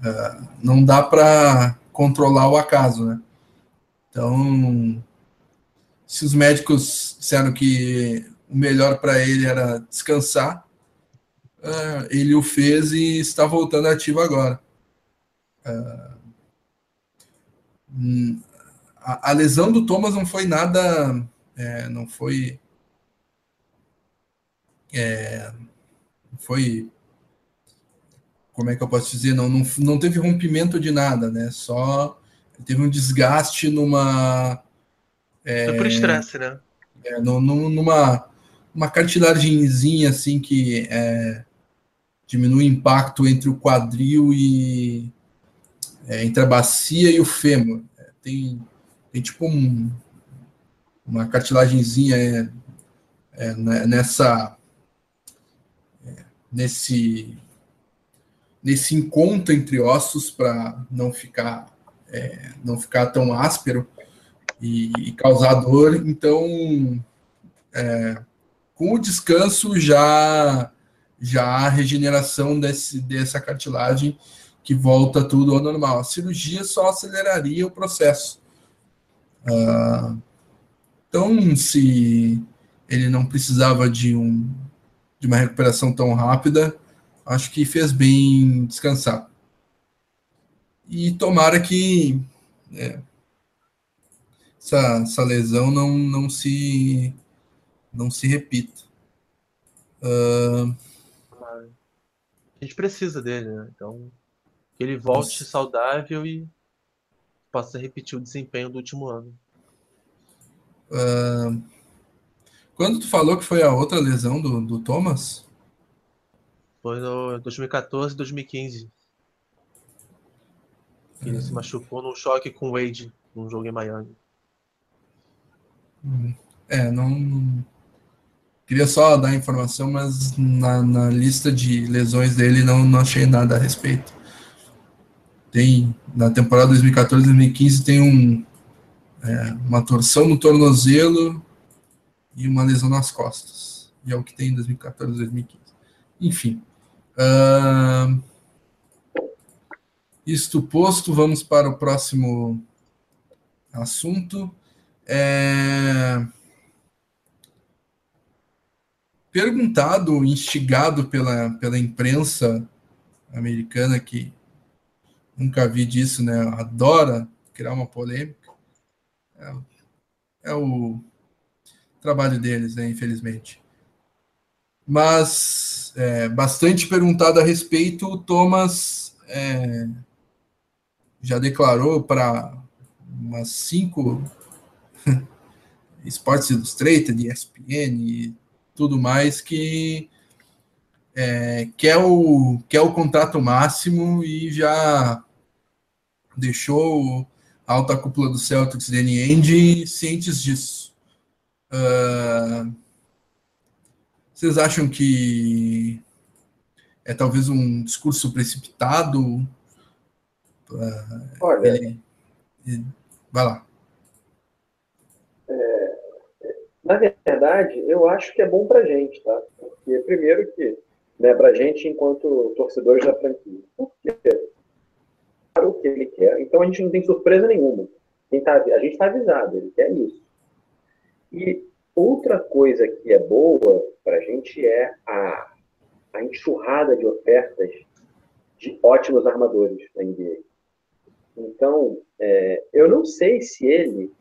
uh, não dá para controlar o acaso, né? Então, se os médicos disseram que o melhor para ele era descansar, uh, ele o fez e está voltando ativo agora. Uh, a, a lesão do Thomas não foi nada é, não foi. É, foi. Como é que eu posso dizer? Não, não, não teve rompimento de nada, né? Só teve um desgaste numa. É, foi por estresse, né? É, no, no, numa uma cartilagemzinha assim que é, diminui o impacto entre o quadril e é, entre a bacia e o fêmur. É, tem, tem tipo um, uma cartilagemzinha é, é, né, nessa é, nesse nesse encontro entre ossos para não ficar é, não ficar tão áspero e, e causar dor. Então, com o descanso já já a regeneração desse, dessa cartilagem que volta tudo ao normal. A cirurgia só aceleraria o processo. Uh, então, se ele não precisava de, um, de uma recuperação tão rápida, acho que fez bem descansar. E tomara que é, essa, essa lesão não, não, se, não se repita. Uh... A gente precisa dele, né? Então, que ele volte saudável e possa repetir o desempenho do último ano. Uh, quando tu falou que foi a outra lesão do, do Thomas? Foi no 2014 2015. Ele se machucou num choque com o Wade, num jogo em Miami. É, não. Queria só dar informação, mas na, na lista de lesões dele não, não achei nada a respeito. Tem, na temporada 2014-2015, tem um, é, uma torção no tornozelo e uma lesão nas costas. E é o que tem em 2014, 2015. Enfim. Uh, isto posto, vamos para o próximo assunto. É, perguntado, instigado pela, pela imprensa americana, que nunca vi disso, né? Adora criar uma polêmica. É, é o trabalho deles, né, infelizmente. Mas, é, bastante perguntado a respeito, o Thomas é, já declarou para umas cinco Sports Illustrated, ESPN tudo mais que é, quer, o, quer o contrato máximo e já deixou a alta cúpula do Celtics, Danny Ainge, cientes disso. Uh, Vocês acham que é talvez um discurso precipitado? Uh, Olha, ele, ele, vai lá. É, na verdade, eu acho que é bom para gente, tá? Porque, primeiro, que né, para gente, enquanto torcedores da franquia, porque para o que ele quer, então a gente não tem surpresa nenhuma. Tá, a gente está avisado, ele quer isso. E outra coisa que é boa para a gente é a, a enxurrada de ofertas de ótimos armadores da NBA. Então, é, eu não sei se ele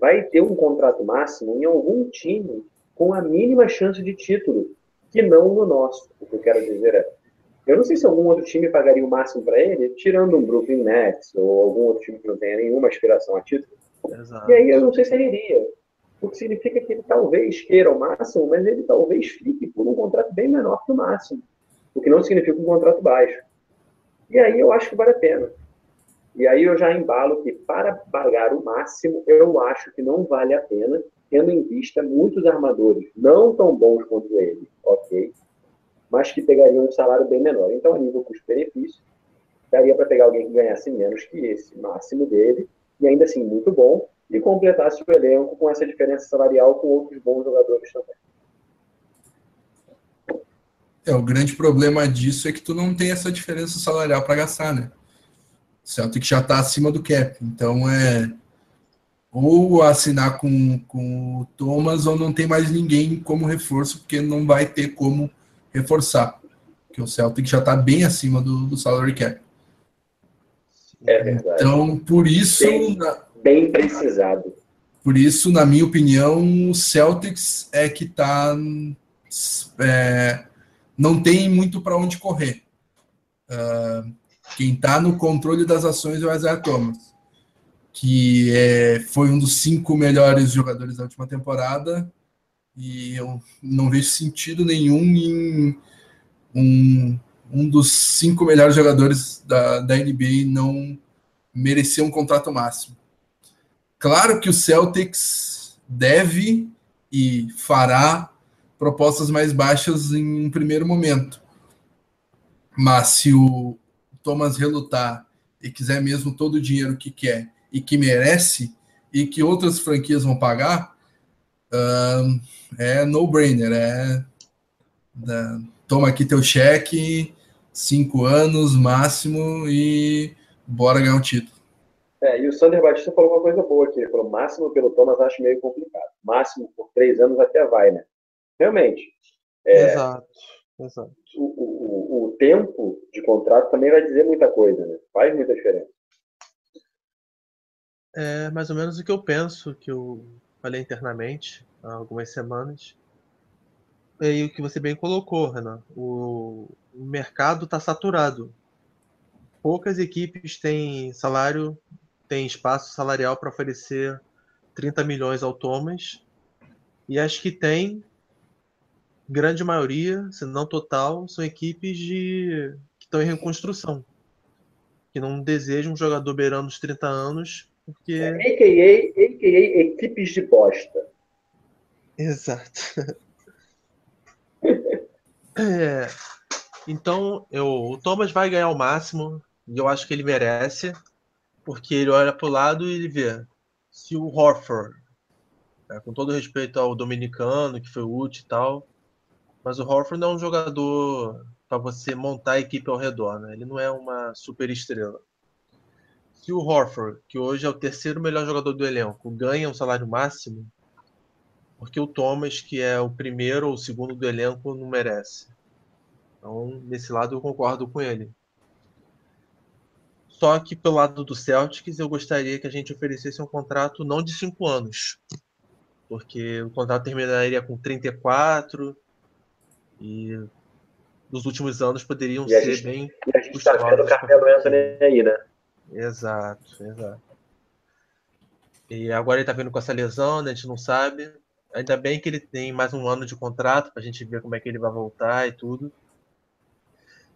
vai ter um contrato máximo em algum time com a mínima chance de título, que não no nosso. O que eu quero dizer é, eu não sei se algum outro time pagaria o máximo para ele, tirando um Brooklyn Nets ou algum outro time que não tenha nenhuma aspiração a título. Exato. E aí eu não sei se ele iria. O que significa que ele talvez queira o máximo, mas ele talvez fique por um contrato bem menor que o máximo. O que não significa um contrato baixo. E aí eu acho que vale a pena. E aí eu já embalo que para pagar o máximo, eu acho que não vale a pena, tendo em vista muitos armadores não tão bons quanto ele, ok? Mas que pegariam um salário bem menor. Então, a nível custo-benefício, daria para pegar alguém que ganhasse menos que esse máximo dele, e ainda assim muito bom, e completasse o elenco com essa diferença salarial com outros bons jogadores também. É, o grande problema disso é que tu não tem essa diferença salarial para gastar, né? Celtic já está acima do cap, então é ou assinar com, com o Thomas ou não tem mais ninguém como reforço, porque não vai ter como reforçar, porque o Celtic já está bem acima do, do salary cap. É verdade. Então, por isso, bem, bem precisado. Por isso, na minha opinião, o Celtics é que está é, não tem muito para onde correr. Uh, quem está no controle das ações é o Isaiah Thomas, que é, foi um dos cinco melhores jogadores da última temporada, e eu não vejo sentido nenhum em um, um dos cinco melhores jogadores da, da NBA não merecer um contrato máximo. Claro que o Celtics deve e fará propostas mais baixas em um primeiro momento. Mas se o Thomas relutar e quiser mesmo todo o dinheiro que quer e que merece e que outras franquias vão pagar, uh, é no-brainer. É, toma aqui teu cheque, cinco anos máximo e bora ganhar um título. É, e o Sander Batista falou uma coisa boa aqui. Ele falou: máximo pelo Thomas acho meio complicado. Máximo por três anos até vai, né? Realmente. É, exato, exato. O, o, o, tempo de contrato também vai dizer muita coisa, né? Faz muita diferença. É mais ou menos o que eu penso, que eu falei internamente há algumas semanas. E o que você bem colocou, Renan. O, o mercado está saturado. Poucas equipes têm salário, têm espaço salarial para oferecer 30 milhões ao Thomas. E as que têm grande maioria, se não total, são equipes de que estão em reconstrução. Que não desejam um jogador beirando os 30 anos, porque. É, AKA, AKA equipes de bosta. Exato. é, então, eu, o Thomas vai ganhar o máximo, e eu acho que ele merece, porque ele olha para o lado e ele vê se o Horford, né, com todo respeito ao dominicano, que foi útil e tal, mas o Horford é um jogador para você montar a equipe ao redor, né? Ele não é uma super estrela. Se o Horford, que hoje é o terceiro melhor jogador do elenco, ganha um salário máximo, porque o Thomas, que é o primeiro ou o segundo do elenco, não merece. Então, nesse lado eu concordo com ele. Só que pelo lado do Celtics, eu gostaria que a gente oferecesse um contrato não de cinco anos, porque o contrato terminaria com 34, e nos últimos anos poderiam e ser bem. E a gente está vendo o Carmelo Anthony aí, né? Exato, exato. E agora ele está vindo com essa lesão, né? a gente não sabe. Ainda bem que ele tem mais um ano de contrato para a gente ver como é que ele vai voltar e tudo.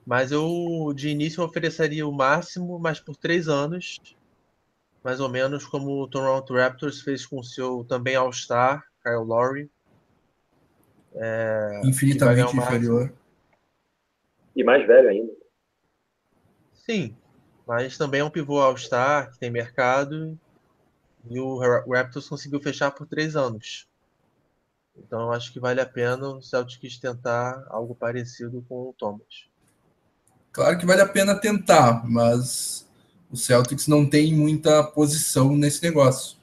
Mas eu, de início, eu ofereceria o máximo, mas por três anos, mais ou menos como o Toronto Raptors fez com o seu também All-Star, Kyle Lowry. É, Infinitamente inferior. E mais velho ainda. Sim, mas também é um pivô All-Star que tem mercado e o Raptors conseguiu fechar por três anos. Então acho que vale a pena o Celtics tentar algo parecido com o Thomas. Claro que vale a pena tentar, mas o Celtics não tem muita posição nesse negócio.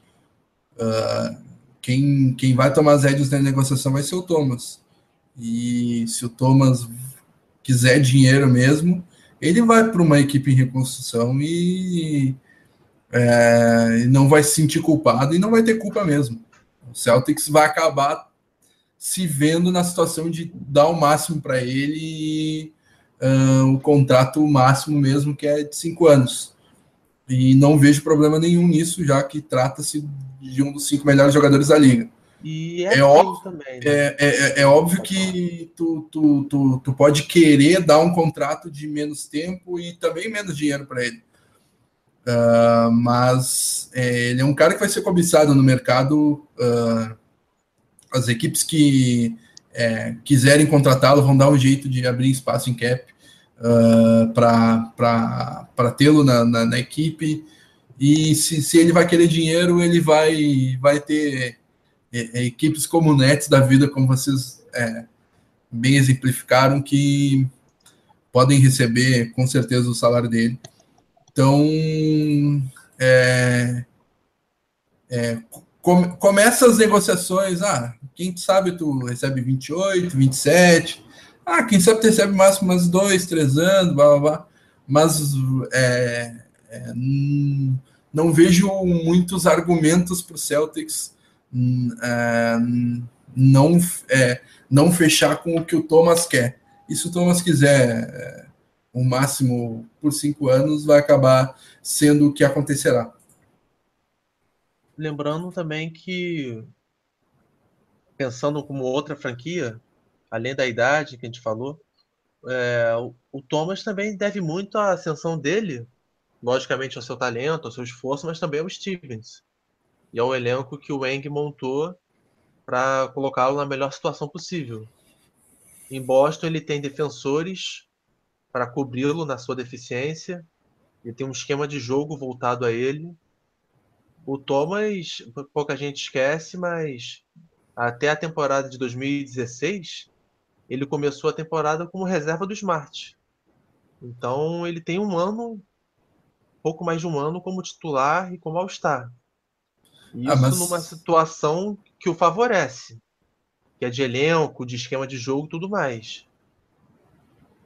Uh, quem, quem vai tomar as rédeas na negociação vai ser o Thomas. E se o Thomas quiser dinheiro mesmo, ele vai para uma equipe em reconstrução e é, não vai se sentir culpado e não vai ter culpa mesmo. O Celtics vai acabar se vendo na situação de dar o máximo para ele uh, o contrato máximo mesmo, que é de cinco anos. E não vejo problema nenhum nisso, já que trata-se de um dos cinco melhores jogadores da liga. E é, é óbvio, também, né? é, é, é, óbvio que tu, tu, tu, tu pode querer dar um contrato de menos tempo e também menos dinheiro para ele. Uh, mas é, ele é um cara que vai ser cobiçado no mercado. Uh, as equipes que é, quiserem contratá-lo vão dar um jeito de abrir espaço em cap uh, para tê-lo na, na, na, equipe. E se, se ele vai querer dinheiro, ele vai, vai ter é, é, equipes como o Nets da vida, como vocês é, bem exemplificaram, que podem receber com certeza o salário dele. Então, é, é, come, começa as negociações. Ah, quem sabe tu recebe 28, 27. Ah, quem sabe recebe máximo umas dois, três anos, blá blá blá. Mas é, é, não vejo muitos argumentos para o Celtics é, não, é, não fechar com o que o Thomas quer. E se o Thomas quiser é, o máximo por cinco anos, vai acabar sendo o que acontecerá. Lembrando também que, pensando como outra franquia, além da idade que a gente falou, é, o Thomas também deve muito à ascensão dele, logicamente ao seu talento, ao seu esforço, mas também ao Stevens e ao elenco que o Eng montou para colocá-lo na melhor situação possível. Em Boston, ele tem defensores para cobri-lo na sua deficiência, ele tem um esquema de jogo voltado a ele. O Thomas, pouca gente esquece, mas até a temporada de 2016, ele começou a temporada como reserva do Smart. Então ele tem um ano, pouco mais de um ano como titular e como All-Star. Isso ah, mas... numa situação que o favorece, que é de elenco, de esquema de jogo tudo mais.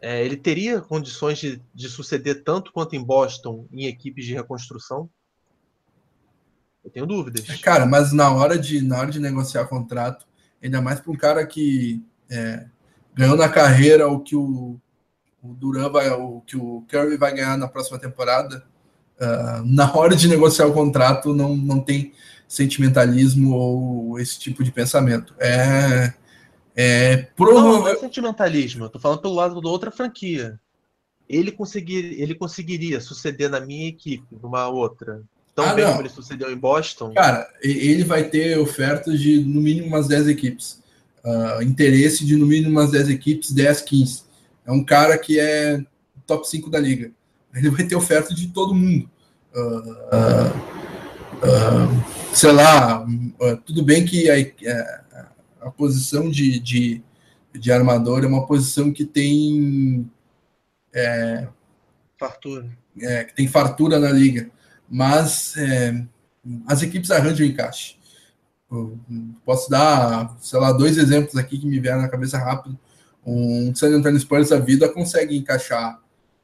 É, ele teria condições de, de suceder tanto quanto em Boston em equipes de reconstrução? Eu tenho dúvidas. Cara, mas na hora de, na hora de negociar contrato, ainda mais para um cara que é, ganhou na carreira o que o, o Duran vai, o que o Curry vai ganhar na próxima temporada, uh, na hora de negociar o contrato não, não tem sentimentalismo ou esse tipo de pensamento. É, é. Não, não é sentimentalismo, eu tô falando pelo lado da outra franquia. Ele, conseguir, ele conseguiria suceder na minha equipe, numa outra. Tão ah, bem não. como ele sucedeu em Boston. Cara, ele vai ter ofertas de no mínimo umas 10 equipes. Uh, interesse de no mínimo umas 10 equipes, 10, 15. É um cara que é top 5 da liga. Ele vai ter oferta de todo mundo. Uh, sei lá, tudo bem que a, a, a posição de, de, de, armador é uma posição que tem é, fartura. É, que tem fartura na liga, mas é, as equipes arranjam encaixe. Eu posso dar, sei lá, dois exemplos aqui que me vieram na cabeça rápido. Um San Antonio Spurs da vida consegue encaixar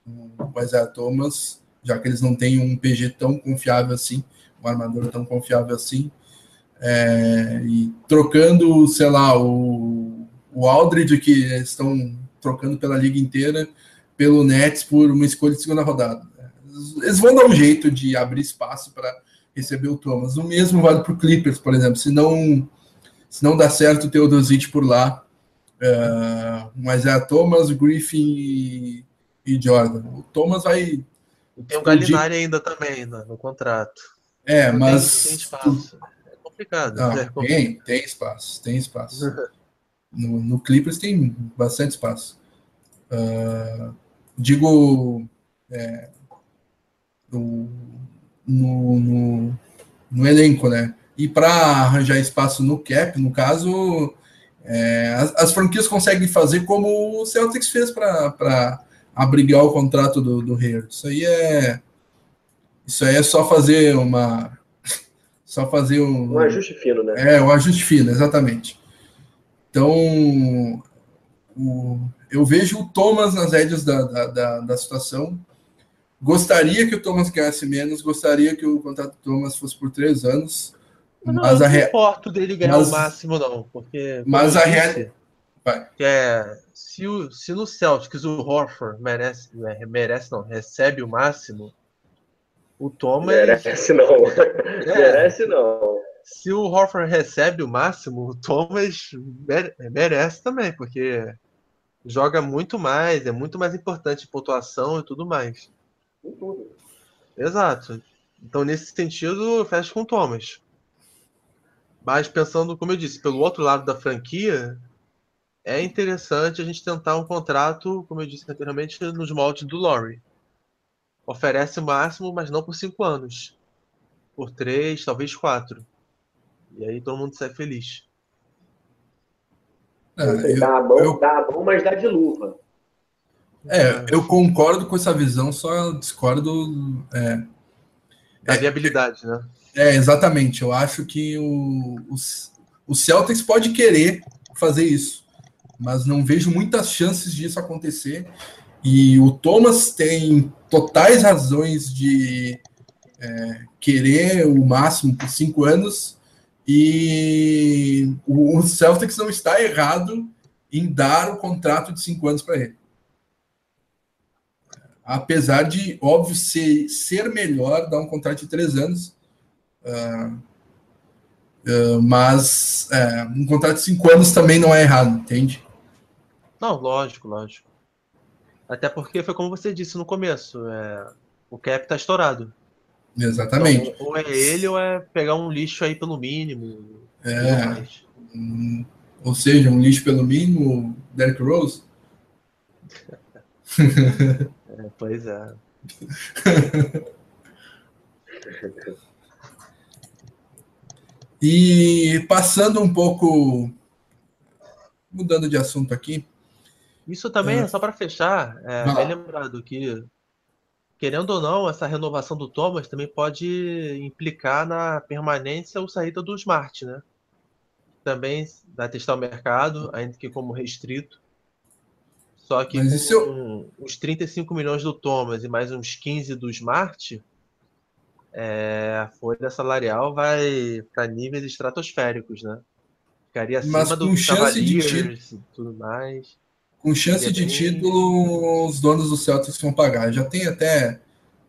o Isaiah Thomas, já que eles não têm um PG tão confiável assim um armador tão confiável assim. É, e trocando, sei lá, o, o Aldridge, que estão trocando pela liga inteira, pelo Nets por uma escolha de segunda rodada. Eles vão dar um jeito de abrir espaço para receber o Thomas. O mesmo vale para o Clippers, por exemplo. Se não, se não dá certo o Teodosic por lá, uh, mas é Thomas, Griffin e, e, Jordan. O Thomas vai. tem o Galinari ainda também no, no contrato. É, mas. Tem, tem espaço. É complicado. Não, é complicado. Tem, tem espaço, tem espaço. No, no Clippers tem bastante espaço. Uh, digo, é, no, no, no, elenco, né? E para arranjar espaço no cap, no caso, é, as, as, franquias conseguem fazer como o Celtics fez para abrigar o contrato do, do Hayward. Isso aí é isso aí é só fazer uma só fazer um, um ajuste fino, né? É, um ajuste fino, exatamente. Então, o, eu vejo o Thomas nas rédeas da, da, da, da, situação. Gostaria que o Thomas ganhasse menos, gostaria que o contrato do Thomas fosse por três anos. Não, mas não, a re... importo dele ganhar mas, o máximo, não. Porque, mas a realidade. É, se, o, se no Celtics o Horford merece, é, merece, não, recebe o máximo, o Thomas. Merece não. É, merece não. Se o Horford recebe o máximo, o Thomas merece também, porque joga muito mais, é muito mais importante pontuação e tudo mais. Tudo. Exato. Então, nesse sentido, fecha com o Thomas. Mas pensando, como eu disse, pelo outro lado da franquia, é interessante a gente tentar um contrato, como eu disse anteriormente, nos moldes do Laurie. Oferece o máximo, mas não por cinco anos. Por três, talvez quatro. E aí todo mundo sai feliz. É, dá, bom, eu, dá bom, mas dá de luva. É, eu concordo com essa visão, só discordo. É, da é, viabilidade, né? É, exatamente. Eu acho que o, o, o Celtics pode querer fazer isso, mas não vejo muitas chances disso acontecer. E o Thomas tem totais razões de é, querer o máximo por cinco anos e o Celtics não está errado em dar o contrato de cinco anos para ele. Apesar de, óbvio, ser, ser melhor dar um contrato de três anos, uh, uh, mas uh, um contrato de cinco anos também não é errado, entende? Não, lógico, lógico. Até porque foi como você disse no começo, é, o cap está estourado. Exatamente. Então, ou é ele ou é pegar um lixo aí pelo mínimo. É. Um, ou seja, um lixo pelo mínimo, Derek Rose. é, pois é. e passando um pouco, mudando de assunto aqui. Isso também é, é só para fechar, é, bem lembrado que querendo ou não, essa renovação do Thomas também pode implicar na permanência ou saída do Smart, né? Também vai testar o mercado, ainda que como restrito. Só que Mas com eu... os 35 milhões do Thomas e mais uns 15 do Smart, é, a folha salarial vai para níveis estratosféricos, né? Ficaria acima Mas do chance de tudo mais. Com chance de título, os donos do Celtics vão pagar. Já tem até,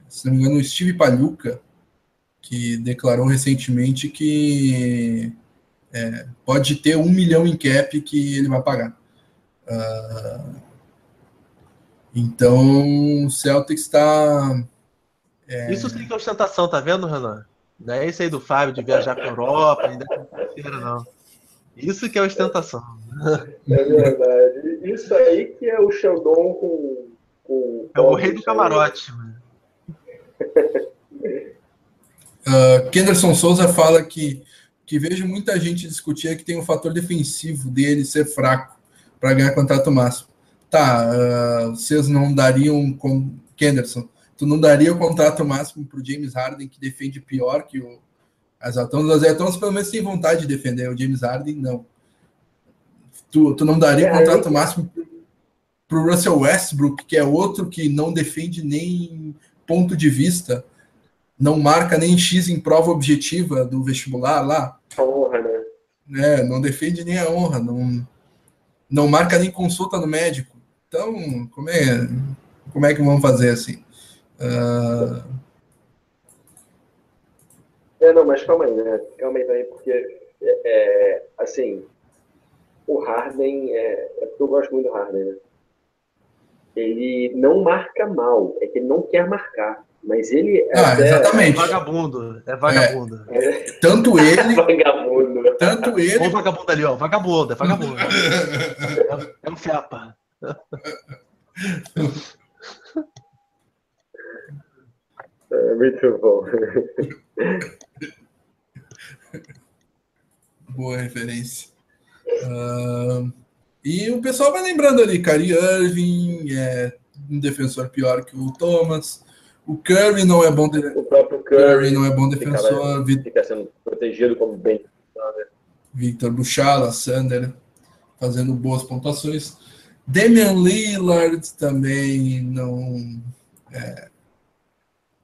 se não me engano, o Steve Paluca, que declarou recentemente que é, pode ter um milhão em cap que ele vai pagar. Uh, então, o Celtics está. É... Isso sim que é ostentação, tá vendo, Renan? Não é isso aí do Fábio de viajar para Europa, ainda não. Isso que é ostentação. É verdade. Isso aí que é o Xandon com. com é o rei do camarote. uh, Kenderson Souza fala que, que vejo muita gente discutir que tem um fator defensivo dele ser fraco para ganhar contrato máximo. Tá, uh, vocês não dariam com Kenderson, tu não daria o contrato máximo para o James Harden que defende pior que o as Atons, as Atons pelo menos têm vontade de defender o James Harden, não. Tu, tu não daria é, contrato máximo para o Russell Westbrook, que é outro que não defende nem ponto de vista, não marca nem X em prova objetiva do vestibular lá. A honra, né? É, não defende nem a honra, não, não marca nem consulta no médico. Então, como é, como é que vamos fazer assim? Uh... É, não, mas calma aí, né? Calma aí também, porque, é, é assim, o Harden, é, é porque eu gosto muito do Harden, né? Ele não marca mal, é que ele não quer marcar. Mas ele. Ah, exatamente. É vagabundo. É vagabundo. É, Tanto ele. Vagabundo. Tanto ele. Olha o vagabundo ali, ó. Vagabundo, é vagabundo. é, é um fiapa. É muito bom. Boa referência. Uh, e o pessoal vai lembrando ali, Kyrie Irving é um defensor pior que o Thomas. O Curry não é bom de... O próprio Curry, Curry não é bom defensor. Fica, fica sendo protegido como bem. Victor Buchala, Sander fazendo boas pontuações. Damian Lillard também não é,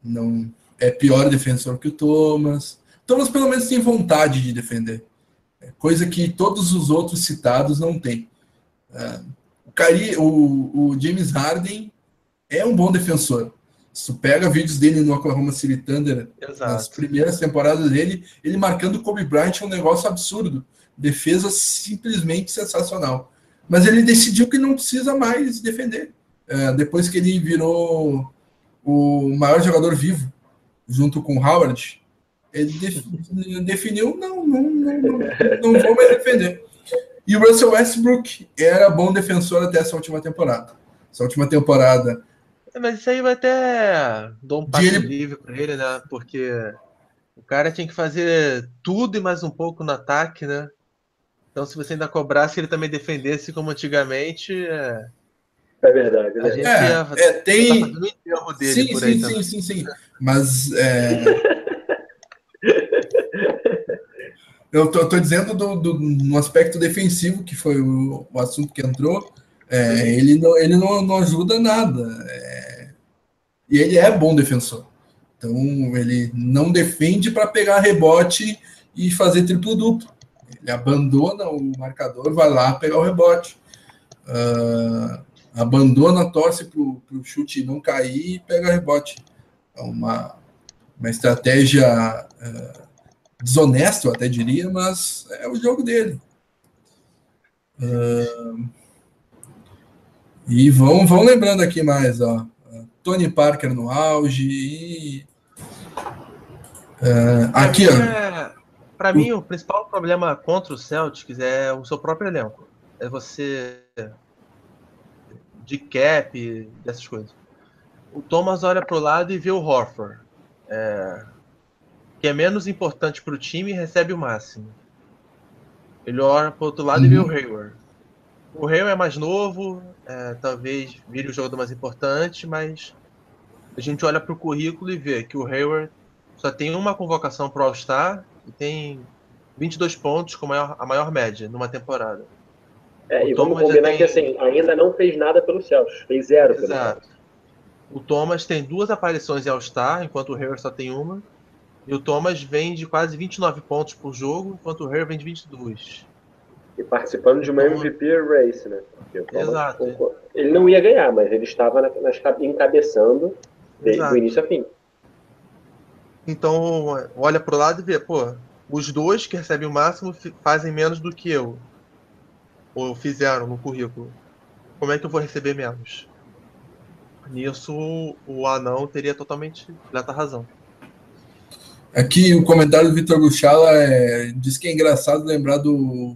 não é pior defensor que o Thomas. Thomas pelo menos tem vontade de defender, é coisa que todos os outros citados não têm. É, o, Cari, o, o James Harden é um bom defensor. Se tu pega vídeos dele no Oklahoma City Thunder, Exato. nas primeiras temporadas dele, ele marcando o Kobe Bryant é um negócio absurdo. Defesa simplesmente sensacional. Mas ele decidiu que não precisa mais defender. É, depois que ele virou o maior jogador vivo, junto com Howard, ele definiu: não, não, não, não, não vou mais defender. E o Russell Westbrook era bom defensor até essa última temporada. Essa última temporada. É, mas isso aí vai até dar um passo ele... livre para ele, né? Porque o cara tinha que fazer tudo e mais um pouco no ataque, né? Então, se você ainda cobrasse ele também defendesse como antigamente. É, é verdade. A gente é, ia, é, tem. Tá dele sim, sim, aí, sim, sim, sim, Mas. É... Eu tô, tô dizendo do, do, no aspecto defensivo, que foi o, o assunto que entrou. É, ele não, ele não, não ajuda nada. É, e ele é bom defensor. Então, ele não defende para pegar rebote e fazer triplo-duplo. Ele abandona o marcador, vai lá pegar o rebote. Uh, abandona, torce para o chute não cair e pega rebote. É uma, uma estratégia uh, desonesta, eu até diria, mas é o jogo dele. Uh, e vão, vão lembrando aqui mais, ó. Tony Parker no auge e. Uh, aqui, ó. Para mim, o principal problema contra o Celtics é o seu próprio elenco. É você de cap, dessas coisas. O Thomas olha para o lado e vê o Horford, é, que é menos importante para o time e recebe o máximo. Ele olha para o outro lado uhum. e vê o uhum. Hayward. O Hayward é mais novo, é, talvez vire o jogador mais importante, mas a gente olha para o currículo e vê que o Hayward só tem uma convocação para o All-Star e tem 22 pontos com a maior, a maior média numa temporada. É, o e Thomas vamos combinar tem... que assim, ainda não fez nada pelo Celtics, fez zero pelo Exato. O Thomas tem duas aparições em All-Star, enquanto o Harry só tem uma. E o Thomas vem de quase 29 pontos por jogo, enquanto o Harry vem de 22. E participando de uma então, MVP race, né? Exato. Ele não ia ganhar, mas ele estava nas, encabeçando do início a fim. Então, olha pro lado e vê, pô, os dois que recebem o máximo fazem menos do que eu ou fizeram no currículo, como é que eu vou receber menos? Nisso, o anão teria totalmente completa razão. Aqui o comentário do Vitor Guchala é, diz que é engraçado lembrar do,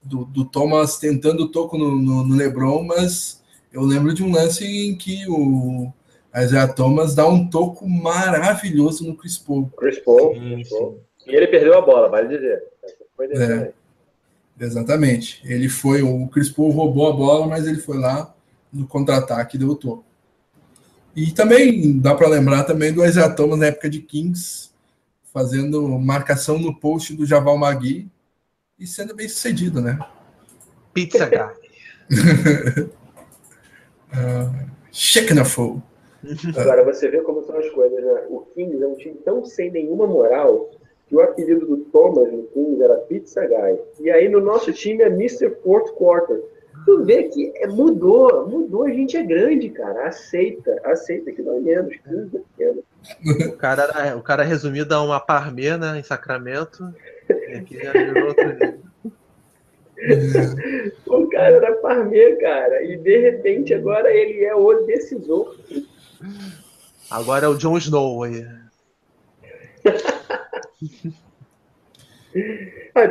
do, do Thomas tentando o toco no, no, no, LeBron, mas eu lembro de um lance em que o Isaiah Thomas dá um toco maravilhoso no Chris Paul. Chris Paul, Chris Paul. E ele perdeu a bola, vale dizer. Foi é. Exatamente. Ele foi, o Chris Paul roubou a bola, mas ele foi lá no contra-ataque e deu o topo. E também dá para lembrar também do Isaiah Thomas na época de Kings, fazendo marcação no post do Javal Magui e sendo bem sucedido, né? Pizza Guy. uh, Agora você vê como são as coisas, né? O Kings é um time tão sem nenhuma moral que o apelido do Thomas no Kings era Pizza Guy. E aí no nosso time é Mr. Fourth Quarter. Tu vê que é, mudou, mudou, a gente é grande, cara. Aceita, aceita que dói menos, 15 é pequeno. O cara, era, o cara resumido a uma parmena em Sacramento. E aqui já virou outro o cara era parmê, cara. E de repente agora ele é o decisor. Agora é o Jon Snow aí.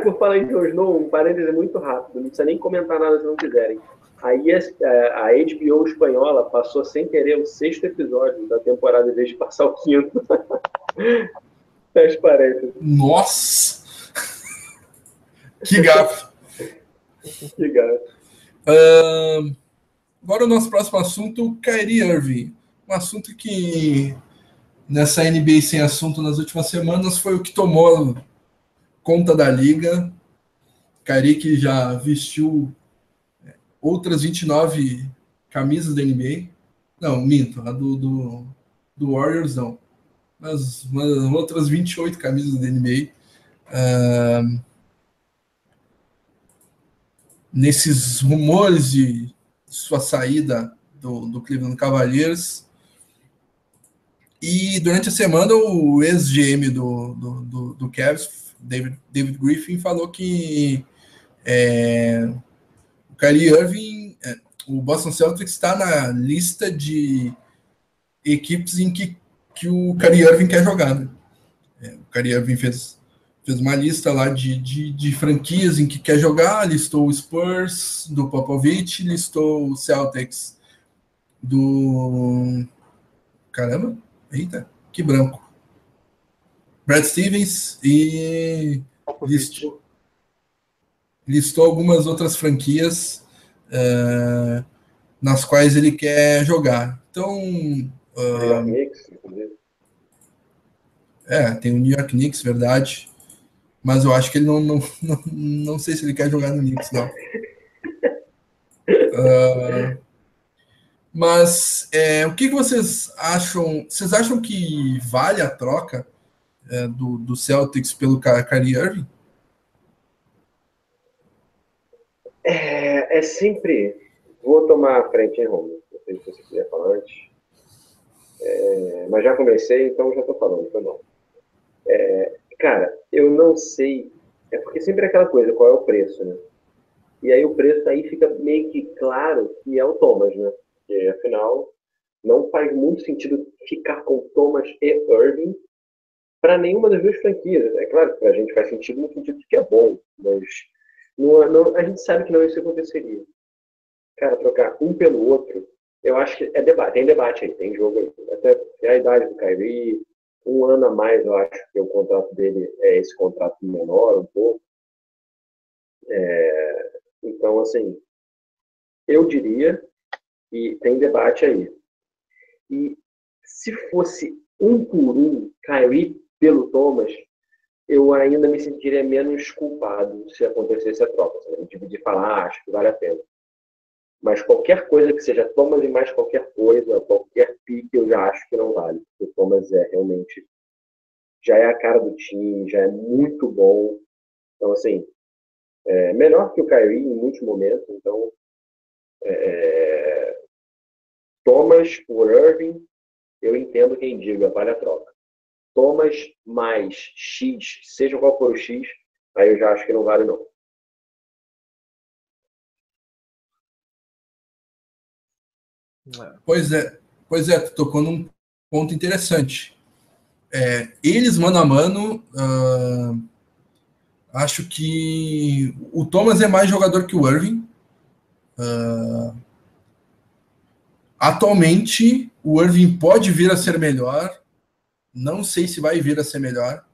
Por falar em Jon Snow, um parêntese muito rápido, não precisa nem comentar nada se não quiserem. Aí a, a HBO espanhola passou sem querer o sexto episódio da temporada em vez de passar o quinto. Fecha parênteses. Nossa! Que gato! que gato. Uh, agora o nosso próximo assunto, Kyrie Irving. Um assunto que nessa NBA sem assunto nas últimas semanas foi o que tomou conta da liga. Que já vestiu é, outras 29 camisas da NBA. Não, minto, a do, do, do Warriors não. Mas, mas outras 28 camisas da NBA. Uh, nesses rumores de sua saída do, do Cleveland Cavaliers. E durante a semana, o ex-GM do, do, do, do Cavs, David, David Griffin, falou que é, o Kyrie Irving, é, o Boston Celtics está na lista de equipes em que, que o Kyrie Irving quer jogar. Né? É, o Kyrie Irving fez fez uma lista lá de, de, de, franquias em que quer jogar, listou o Spurs do Popovich, listou o Celtics do. Caramba, eita, que branco. Brad Stevens e listou, listou algumas outras franquias uh, nas quais ele quer jogar. Então. Uh, é, tem o New York Knicks, verdade. Mas eu acho que ele não, não, não, não sei se ele quer jogar no Knicks, não. Uh, mas é, o que, vocês acham? Vocês acham que vale a troca é, do, do Celtics pelo Kyrie Irving? É, é sempre. Vou tomar a frente, hein, Romulo? Não sei se você queria falar antes. É, mas já comecei, então já estou falando, foi bom. É, Cara, eu não sei. É porque sempre é aquela coisa, qual é o preço, né? E aí o preço aí fica meio que claro que é o Thomas, né? Porque afinal não faz muito sentido ficar com Thomas e Irving para nenhuma das duas franquias. É claro que para a gente faz sentido no sentido de que é bom, mas não, não, a gente sabe que não isso aconteceria. Cara, trocar um pelo outro, eu acho que é debate, tem debate aí, tem jogo aí. Até a idade do Kyrie, um ano a mais, eu acho que o contrato dele é esse contrato menor um pouco. É, então, assim, eu diria que tem debate aí. E se fosse um por um, Kyrie pelo Thomas, eu ainda me sentiria menos culpado se acontecesse a troca. A gente de falar, ah, acho que vale a pena. Mas qualquer coisa que seja Thomas e mais qualquer coisa, qualquer pique, eu já acho que não vale. O Thomas é realmente. Já é a cara do time, já é muito bom. Então, assim, é melhor que o Kyrie em muitos momentos. Então, é, Thomas por Irving, eu entendo quem diga, vale a troca. Thomas mais X, seja qual for o X, aí eu já acho que não vale não. Pois é, pois é, tu tocou num ponto interessante. É, eles, mano a mano, uh, acho que o Thomas é mais jogador que o Irving. Uh, atualmente, o Irving pode vir a ser melhor. Não sei se vai vir a ser melhor,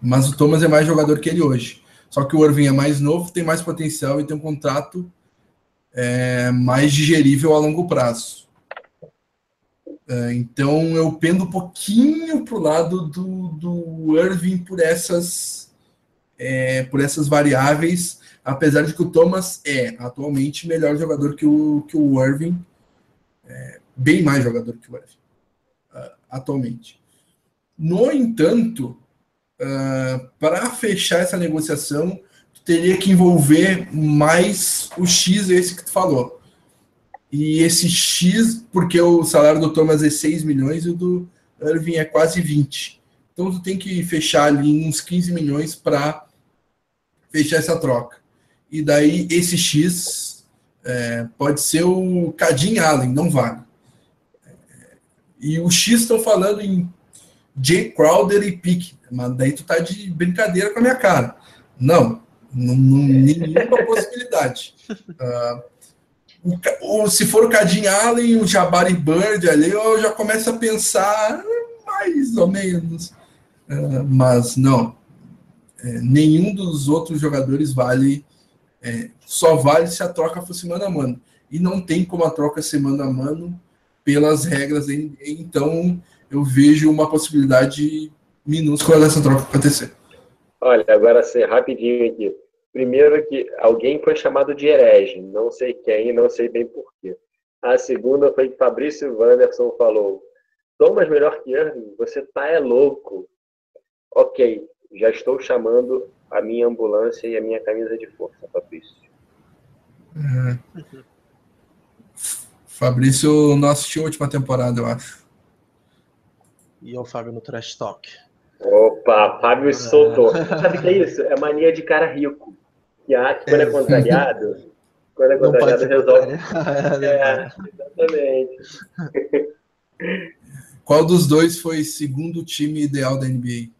mas o Thomas é mais jogador que ele hoje. Só que o Irving é mais novo, tem mais potencial e tem um contrato é, mais digerível a longo prazo. É, então eu pendo um pouquinho para o lado do, do Irving por essas, é, por essas variáveis, apesar de que o Thomas é atualmente melhor jogador que o, que o Irving, é, bem mais jogador que o Irving, uh, atualmente. No entanto, uh, para fechar essa negociação, teria que envolver mais o X esse que tu falou e esse X, porque o salário do Thomas é 6 milhões e o do Irving é quase 20. Então tu tem que fechar ali uns 15 milhões para fechar essa troca. E daí esse X é, pode ser o Cadin Allen, não vale. E o X estão falando em Jay Crowder e Pique, mas daí tu tá de brincadeira com a minha cara. Não, não, não nenhuma possibilidade. Uh, o, o, se for o Cadin Allen, o Jabari Bird ali, eu já começo a pensar mais ou menos. Uh, mas não, é, nenhum dos outros jogadores vale, é, só vale se a troca for semana a mano. E não tem como a troca ser mano a mano pelas regras, então eu vejo uma possibilidade minúscula dessa troca acontecer. Olha, agora ser rapidinho aqui. Primeiro que alguém foi chamado de herege, não sei quem, não sei bem porquê. A segunda foi que Fabrício Wanderson falou: Thomas melhor que Irving, você tá é louco. Ok, já estou chamando a minha ambulância e a minha camisa de força, Fabrício. Uhum. Fabrício não assistiu a última temporada, eu acho. E o Fábio no Trash Talk. Opa, Fábio é. soltou. Sabe o que é isso? É mania de cara rico. Que acha que quando é, é contrariado, quando é contrariado resolve. é, exatamente. Qual dos dois foi segundo time ideal da NBA?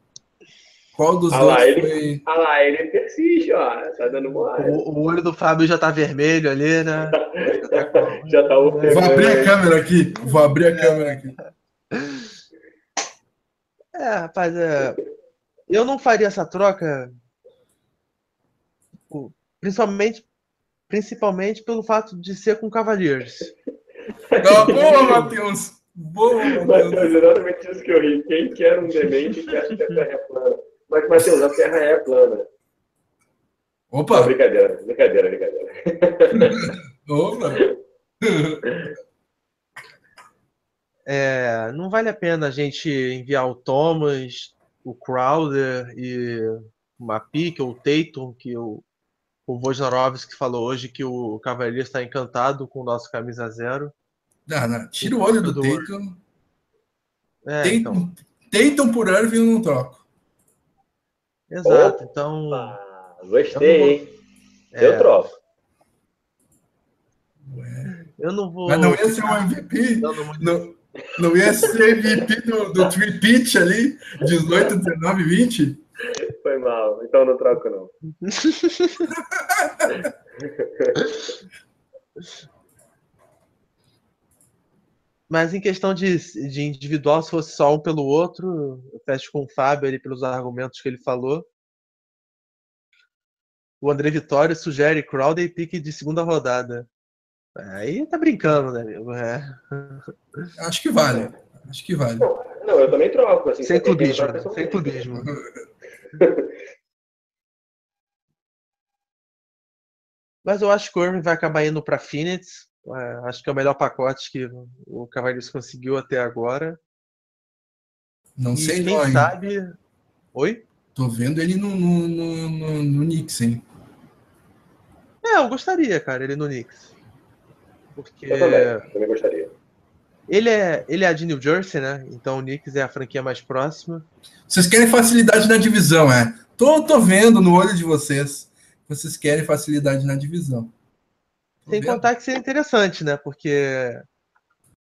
Qual dos ah dois lá, ele, foi. Ah lá, ele persiste, ó. Tá dando mole. O, o, olho do Fábio já tá vermelho ali, né? já tá o Vou abrir a câmera aqui. Vou abrir a câmera aqui. É, rapaz, é... eu não faria essa troca, principalmente, principalmente pelo fato de ser com Cavaliers. Não, boa, Matheus! Boa, Matheus! Mas exatamente isso que eu ri. Quem quer um demente que acha que a Terra é plana? Mas, Matheus, a Terra é plana. Opa! Não, brincadeira, brincadeira, brincadeira. Opa! É, não vale a pena a gente enviar o Thomas, o Crowder e uma pique ou o Tatum, que o, o Wojnarowski falou hoje que o Cavalier está encantado com o nosso camisa zero. Não, não. Tira o olho do Tatum. É, Tatum, então. Tatum por Irving eu não troco. Exato, então. gostei, hein? Eu, é... troco. Eu não vou. Mas não ia ser um MVP? Não, não, não ia ser MVP do, do three ali? 18, 19, 20? Foi mal, então não troco, não. Mas em questão de, de individual, se fosse só um pelo outro, eu fecho com o Fábio ali pelos argumentos que ele falou. O André Vitória sugere Crowder e pique de segunda rodada. Aí tá brincando, né, amigo? É. Acho que vale. Acho que vale. Não, não eu também troco. Assim, sem clubismo, né? sem clubismo. Mas eu acho que o Irving vai acabar indo para Phoenix. É, acho que é o melhor pacote que o Cavaleiros conseguiu até agora. Não e sei quem não, sabe. Hein? Oi? Tô vendo ele no, no, no, no, no Knicks, hein? É, eu gostaria, cara, ele no Knicks. Porque. Eu também, eu também gostaria. Ele é, ele é de New Jersey, né? Então o Knicks é a franquia mais próxima. Vocês querem facilidade na divisão, é? Tô, tô vendo no olho de vocês. Vocês querem facilidade na divisão. Sem vendo. contar que seria interessante, né? Porque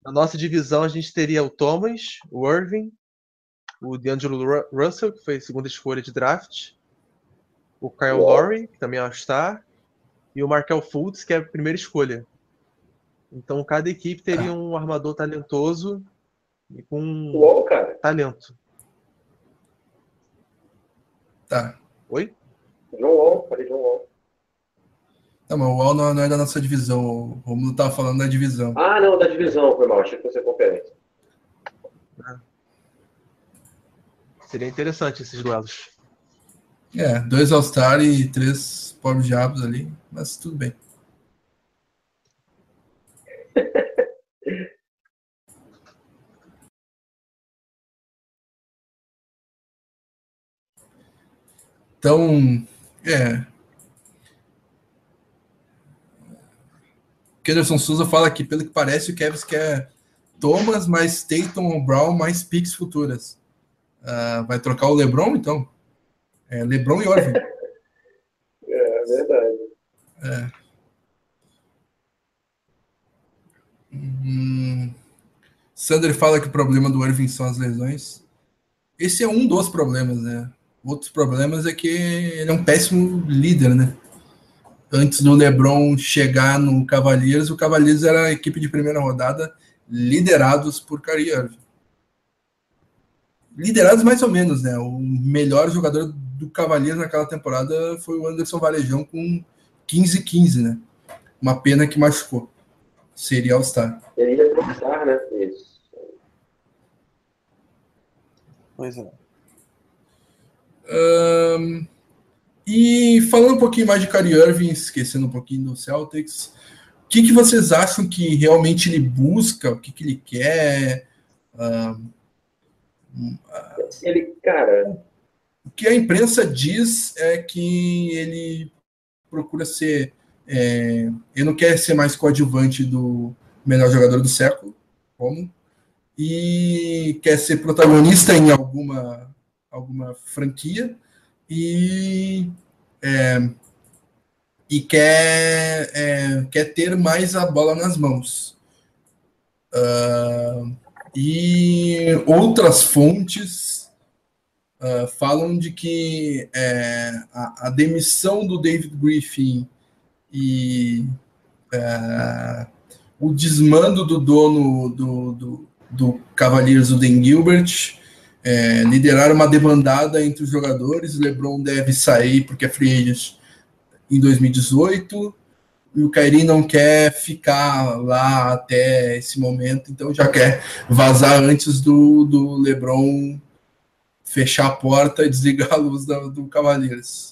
na nossa divisão a gente teria o Thomas, o Irving, o D'Angelo Russell, que foi segunda escolha de draft, o Kyle Lowry, que também é All-Star, e o Markel Fultz, que é a primeira escolha. Então cada equipe teria um armador talentoso e com Uou, cara. talento. Tá. Oi? John Wall, falei John Wall. Não, mas o Wall não, é da nossa divisão. O Romulo tava falando da divisão. Ah, não, da divisão, foi mal. Achei que fosse a conferência. É. Seria interessante esses duelos. É, dois All-Star e três pobres diabos ali, mas tudo bem. Então, é. Kenderson Souza fala aqui, pelo que parece, o Kevin quer Thomas mais Tatum Brown mais picks futuras. Uh, vai trocar o LeBron, então? É, LeBron e Irving. É, verdade. É. Hum, Sander fala que o problema do Irving são as lesões. Esse é um dos problemas, né? Outros problemas é que ele é um péssimo líder, né? Antes do LeBron chegar no Cavaliers, o Cavaliers era a equipe de primeira rodada liderados por Kyrie Irving. Liderados mais ou menos, né? O melhor jogador do Cavaliers naquela temporada foi o Anderson Varejão com 15-15, né? Uma pena que machucou. Seria All-Star. Seria All-Star, né? Isso. Pois é. Um, e falando um pouquinho mais de Kyrie Irving, esquecendo um pouquinho do Celtics, o que, que vocês acham que realmente ele busca? O que, que ele quer? Um, ele, cara. O que a imprensa diz é que ele procura ser. É, ele não quer ser mais coadjuvante do melhor jogador do século, como? E quer ser protagonista em alguma, alguma franquia e, é, e quer, é, quer ter mais a bola nas mãos. Uh, e outras fontes uh, falam de que é, a, a, demissão do David Griffin e uh, o desmando do dono do, do, do Cavaliers, o Dan Gilbert, é, lideraram uma debandada entre os jogadores. LeBron deve sair porque é free agent em 2018 e o Kairi não quer ficar lá até esse momento, então já quer vazar antes do, do LeBron fechar a porta e desligar a luz da, do Cavaleiros.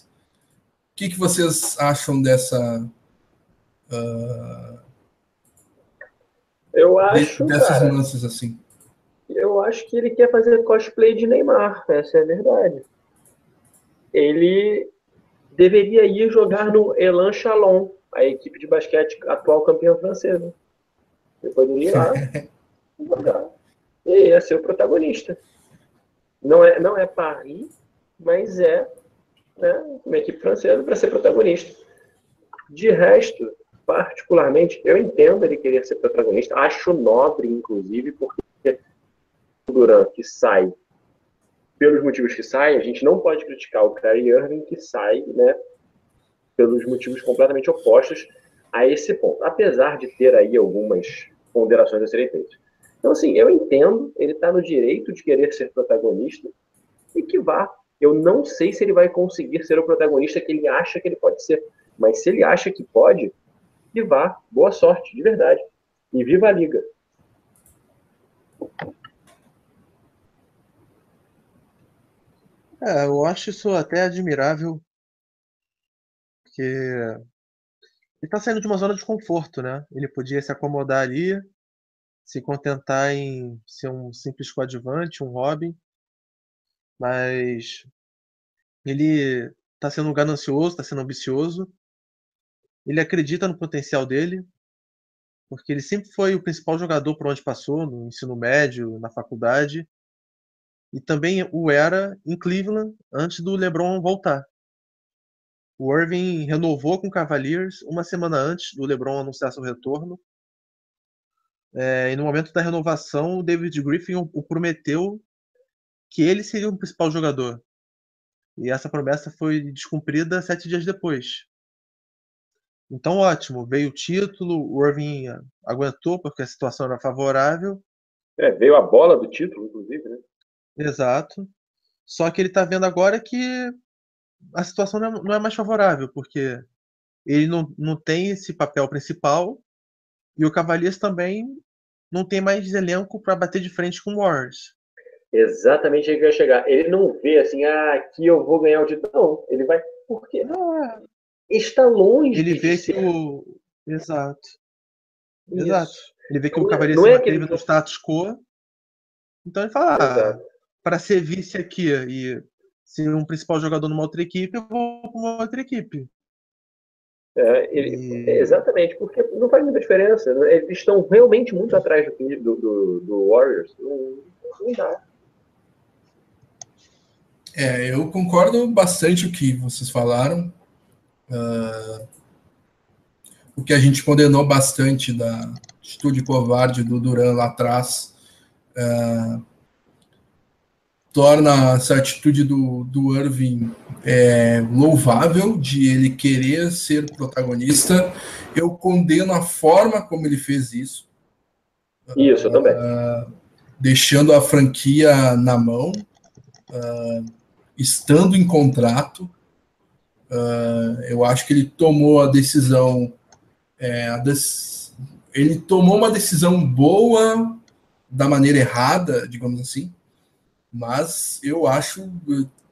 O que, que vocês acham dessa. Uh, eu acho. Dessas cara, nuances assim. Eu acho que ele quer fazer cosplay de Neymar, essa é a verdade. Ele deveria ir jogar no Elan Chalon, a equipe de basquete atual campeã francesa. Ele poderia ir lá jogar. E ia ser o protagonista. Não é, não é Paris, mas é né, uma equipe francesa para ser protagonista. De resto, particularmente, eu entendo ele querer ser protagonista, acho nobre, inclusive, porque Duran que sai pelos motivos que sai, a gente não pode criticar o Kyrie Irving que sai, né, pelos motivos completamente opostos a esse ponto, apesar de ter aí algumas ponderações a serem feitas. Então, assim, eu entendo, ele está no direito de querer ser protagonista e que vá. Eu não sei se ele vai conseguir ser o protagonista que ele acha que ele pode ser, mas se ele acha que pode, que vá. Boa sorte, de verdade. E viva a Liga. É, eu acho isso até admirável porque ele está saindo de uma zona de conforto, né? Ele podia se acomodar ali, se contentar em ser um simples coadjuvante, um Robin, mas ele está sendo ganancioso, está sendo ambicioso. Ele acredita no potencial dele, porque ele sempre foi o principal jogador por onde passou, no ensino médio, na faculdade, e também o era em Cleveland antes do LeBron voltar. O Irving renovou com o Cavaliers uma semana antes do LeBron anunciar seu retorno. É, e no momento da renovação, o David Griffin o, prometeu que ele seria o principal jogador. E essa promessa foi descumprida sete dias depois. Então, ótimo, veio o título, o Irving aguentou porque a situação era favorável. É, veio a bola do título, inclusive? Exato. Só que ele está vendo agora que a situação não é, não é mais favorável, porque ele não, não tem esse papel principal e o Cavaliers também não tem mais elenco para bater de frente com o Warriors. Exatamente aí que vai chegar. Ele não vê assim, ah, aqui eu vou ganhar o título. Não, ele vai. Por quê? Não, é. está longe. Ele vê que o. Exato. Isso. Exato. Ele vê que não o é, Cavaliers não é manteve no status quo. Então ele fala, ah, para ser vice aqui e ser um principal jogador numa outra equipe, eu vou para uma outra equipe. É, ele, e... exatamente, porque não faz muita diferença. Né? Eles estão realmente muito atrás do, do, do Warriors. Não, não dá. É, eu concordo bastante com o que vocês falaram. Uh, o que a gente condenou bastante da atitude covarde do Duran lá atrás. Uh, torna essa atitude do, do Irving é, louvável, de ele querer ser protagonista. Eu condeno a forma como ele fez isso. Isso, eu também. Uh, deixando a franquia na mão, uh, estando em contrato. Uh, eu acho que ele tomou a decisão. É, a ele tomou uma decisão boa da maneira errada, digamos assim, mas eu acho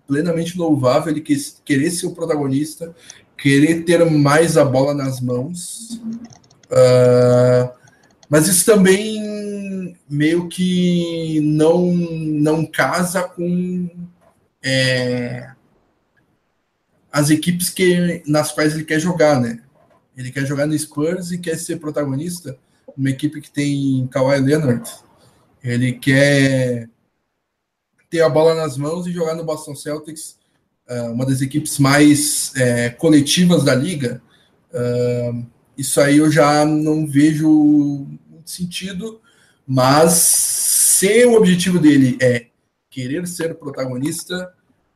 plenamente louvável ele querer ser o protagonista, querer ter mais a bola nas mãos. Uh, mas isso também meio que não, não casa com é, as equipes que, nas quais ele quer jogar, né? Ele quer jogar no Spurs e quer ser protagonista, uma equipe que tem Kawhi Leonard. Ele quer ter a bola nas mãos e jogar no Boston Celtics, uh, uma das equipes mais é, coletivas da liga, uh, isso aí eu já não vejo muito sentido, mas se o objetivo dele é querer ser protagonista,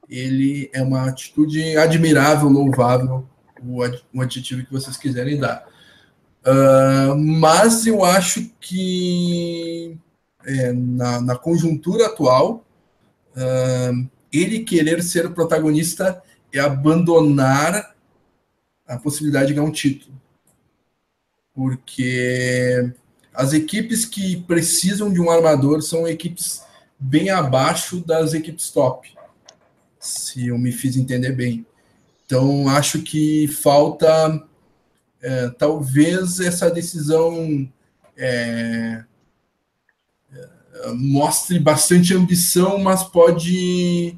ele é uma atitude admirável, louvável, o, o adjetivo que vocês quiserem dar. Uh, mas eu acho que é, na, na, conjuntura atual, uh, ele querer ser o protagonista é abandonar a possibilidade de ganhar um título. Porque as equipes que precisam de um armador são equipes bem abaixo das equipes top, se eu me fiz entender bem. Então, acho que falta é, talvez essa decisão é, mostre bastante ambição, mas pode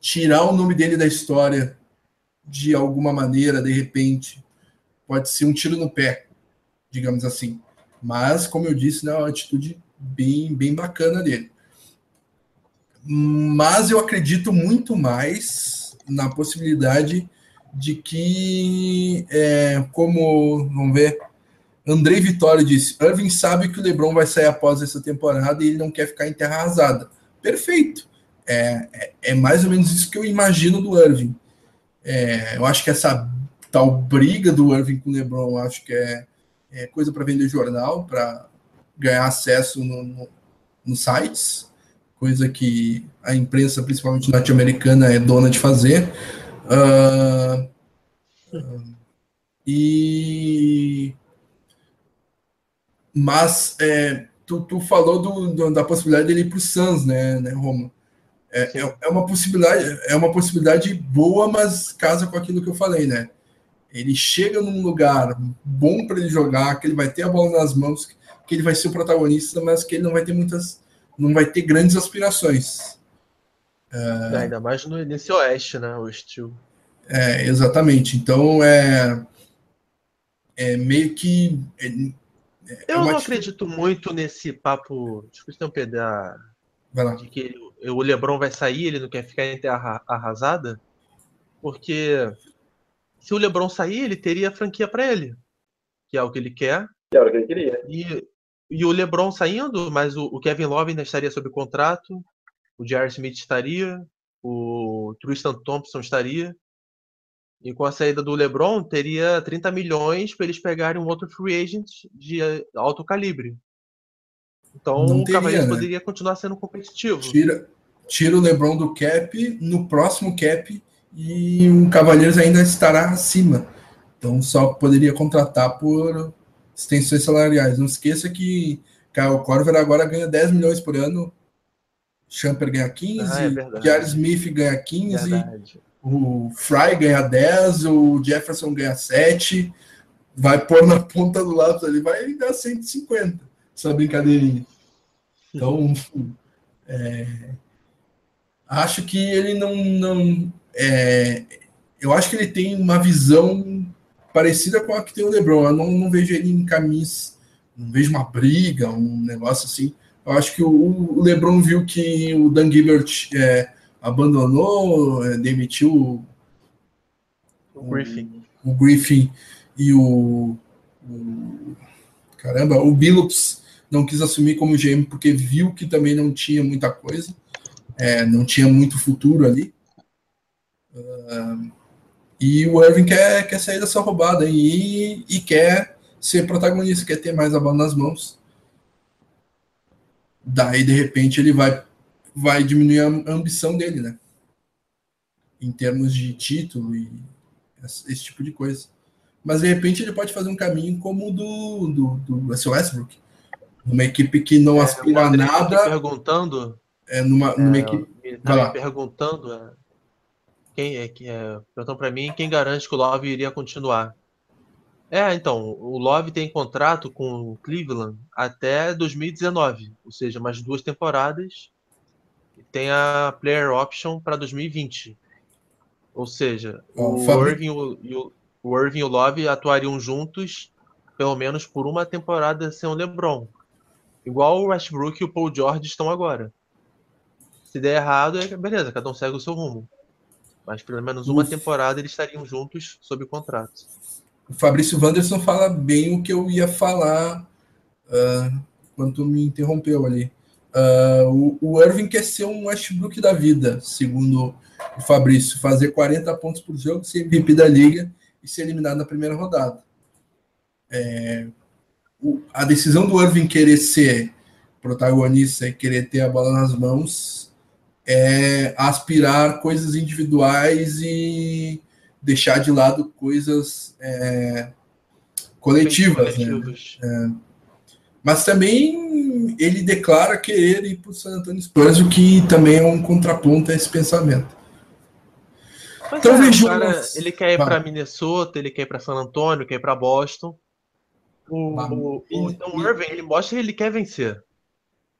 tirar o nome dele da história de alguma maneira, de repente. Pode ser um tiro no pé, digamos assim. Mas, como eu disse, né, é uma atitude bem, bem bacana dele. Mas eu acredito muito mais na possibilidade de que, é, como, vamos ver, Andrei Vitória disse: Irving sabe que o LeBron vai sair após essa temporada e ele não quer ficar em terra arrasada. Perfeito. É, é, é mais ou menos isso que eu imagino do Irving. É, eu acho que essa tal briga do Irving com o LeBron, acho que é, é coisa para vender jornal, para ganhar acesso no, no, nos sites, coisa que a imprensa, principalmente norte-americana, é dona de fazer. Uh, uh, e mas é, tu, tu falou do, do, da possibilidade dele ir para o Suns, né, né Roma? É, é, é, uma possibilidade, é uma possibilidade boa, mas casa com aquilo que eu falei, né? Ele chega num lugar bom para ele jogar, que ele vai ter a bola nas mãos, que ele vai ser o protagonista, mas que ele não vai ter muitas, não vai ter grandes aspirações. É, ainda mais no, nesse oeste, né? O estilo. É, exatamente. Então é, é meio que é eu não acredito muito nesse papo. Desculpa um da, de que ele, o Lebron vai sair, ele não quer ficar em terra arrasada, porque se o Lebron sair, ele teria a franquia para ele, que é o que ele quer. Que é o que ele queria. E, e o Lebron saindo, mas o, o Kevin Love ainda estaria sob contrato, o J.R. Smith estaria, o Tristan Thompson estaria. E com a saída do LeBron, teria 30 milhões para eles pegarem um outro free agent de alto calibre. Então Não o Cavaliers né? poderia continuar sendo competitivo. Tira, tira o LeBron do cap, no próximo cap, e o Cavaliers ainda estará acima. Então só poderia contratar por extensões salariais. Não esqueça que Kyle Corver agora ganha 10 milhões por ano. Champer ganha 15, ah, é Smith ganha 15. Verdade o Fry ganha 10, o Jefferson ganha 7, vai pôr na ponta do lápis ali, vai dar 150, essa brincadeirinha. Então, é, acho que ele não. não é, eu acho que ele tem uma visão parecida com a que tem o LeBron. Eu não, não vejo ele em caminhos, não vejo uma briga, um negócio assim. Eu acho que o, o LeBron viu que o Dan Gilbert é, abandonou, é, demitiu o, Griffin. O, Griffin e o, o, caramba, o Billups não quis assumir como GM porque viu que também não tinha muita coisa. é, não tinha muito futuro ali. Uh, e o Irving quer, quer sair dessa roubada e, e quer ser protagonista, quer ter mais a bola nas mãos. Daí, de repente, ele vai, vai diminuir a ambição dele, né? Em termos de título e esse tipo de coisa. Mas, de repente, ele pode fazer um caminho como o do, do, do Russell Westbrook. Uma equipe que não é, aspira a nada. perguntando. É, numa, numa é, equipe. Tá me perguntando. É, quem é que é, perguntam para mim quem garante que o Love iria continuar. É, então, o Love tem contrato com o Cleveland até 2019, ou seja, mais duas temporadas. Tem a player option para 2020. Ou seja, o, o Irving e o, o Irving e o Love atuariam juntos pelo menos por uma temporada sem o LeBron. Igual o Westbrook e o Paul George estão agora. Se der errado, é beleza, cada um segue o seu rumo. Mas pelo menos uma temporada eles estariam juntos sob contrato. O Fabrício Wanderson fala bem o que eu ia falar uh, quando me interrompeu ali. Uh, o, o Irving quer ser um Westbrook da vida, segundo o Fabrício, fazer 40 pontos por jogo, ser MVP da liga e ser eliminado na primeira rodada. É, o, a decisão do Irving querer ser protagonista e querer ter a bola nas mãos é aspirar coisas individuais e deixar de lado coisas é, coletivas. Né? É. Mas também ele declara querer ir para o San Antonio Spurs, o que também é um contraponto a esse pensamento. então, é, vejo... cara, ele quer ir para Minnesota, ele quer ir para San Antonio, quer ir para Boston. O, o, o, então Irving, ele mostra que ele quer vencer.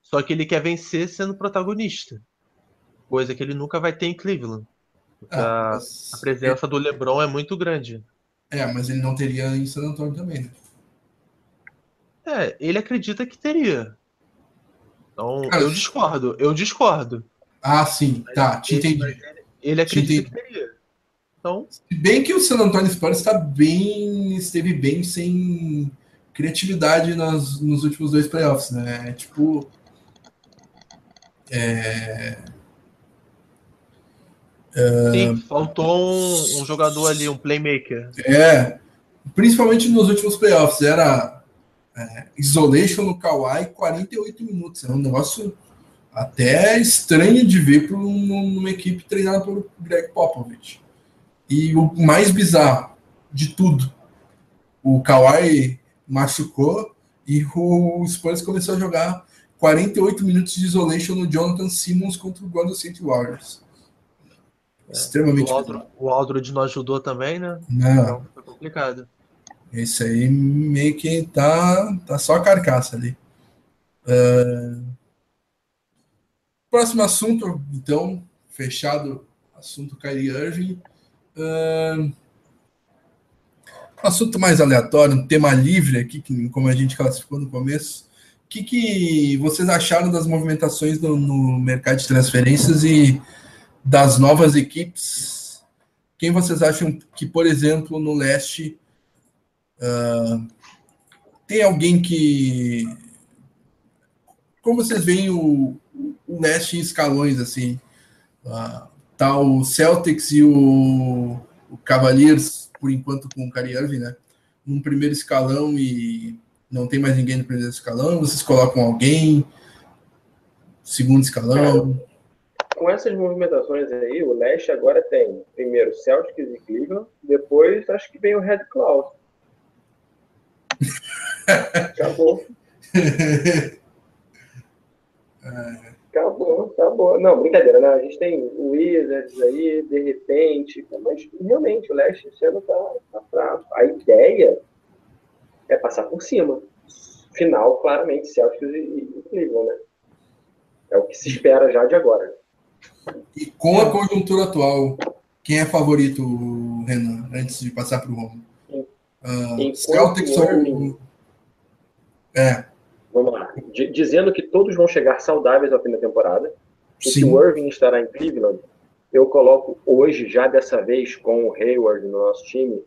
Só que ele quer vencer sendo protagonista coisa que ele nunca vai ter em Cleveland. Ah, a, presença do LeBron é muito grande. É, mas ele não teria em San Antonio também. Né? É, ele acredita que teria. Então, Cara, eu discordo, eu discordo. Ah, sim, mas tá, te entendi. Ele, ele acredita que teria. Então... Se bem que o San Antonio Spurs está bem, esteve bem sem criatividade nas, nos últimos dois playoffs, né? Tipo, é, Sim, faltou um, um, jogador ali, um playmaker. É, principalmente nos últimos playoffs, era é, isolation no Kawhi 48 minutos. É um negócio até estranho de ver para uma equipe treinada pelo Greg Popovich. E o mais bizarro de tudo, o Kawhi machucou e o Spurs começou a jogar 48 minutos de isolation no Jonathan Simmons contra o Golden State Warriors. É. Extremamente. O, Aldred não ajudou também, né? Não. Então foi complicado. Esse aí meio que tá, tá só a carcaça ali. Uh... Próximo assunto, então, fechado, assunto Kyrie Irving. Uh... Assunto mais aleatório, um tema livre aqui, como a gente classificou no começo. O que, que vocês acharam das movimentações no mercado de transferências e das novas equipes, quem vocês acham que, por exemplo, no leste uh, tem alguém que. Como vocês veem o, o leste em escalões assim? Uh, tá o Celtics e o, o Cavaliers, por enquanto, com o Kyrie né? Num primeiro escalão e não tem mais ninguém no primeiro escalão, vocês colocam alguém, segundo escalão com essas movimentações aí, o leste agora tem primeiro Celtics e Cleveland, depois acho que vem o Red Cloud. Acabou. Acabou, acabou. Não, brincadeira, né? A gente tem o Wizards aí, de repente, mas realmente o leste esse ano tá, tá fraco. A ideia é passar por cima. Final, claramente, Celtics e, e Cleveland, né? É o que se espera já de agora. E com a conjuntura atual, quem é favorito, Renan, antes de passar para o Romulo? Uh, Celtics ou. É. Vamos lá. D dizendo que todos vão chegar saudáveis ao fim da temporada. E Sim. que o Irving estará em Cleveland, eu coloco hoje, já dessa vez, com o Hayward no nosso time,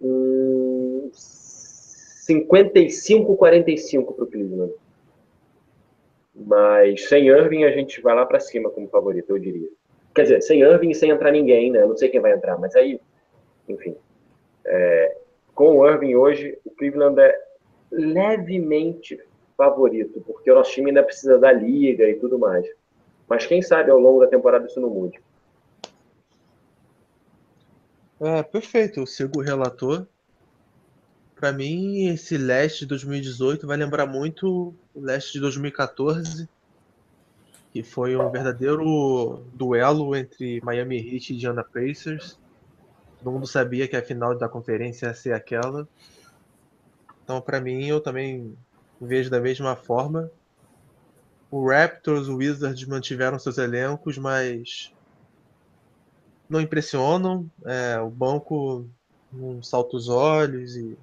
um 55-45 para o Cleveland. Mas sem Irving a gente vai lá para cima como favorito, eu diria. Quer dizer, sem Irving e sem entrar ninguém, né? Eu não sei quem vai entrar, mas aí, enfim. É, com o Irving hoje, o Cleveland é levemente favorito, porque o nosso time ainda precisa da liga e tudo mais. Mas quem sabe ao longo da temporada isso não mude. É, perfeito, eu sigo o relator. Para mim, esse leste de 2018 vai lembrar muito o leste de 2014, que foi um verdadeiro duelo entre Miami Heat e Indiana Pacers. Todo mundo sabia que a final da conferência ia ser aquela. Então, para mim, eu também vejo da mesma forma. O Raptors, o Wizards mantiveram seus elencos, mas não impressionam. É, o banco não salta os olhos e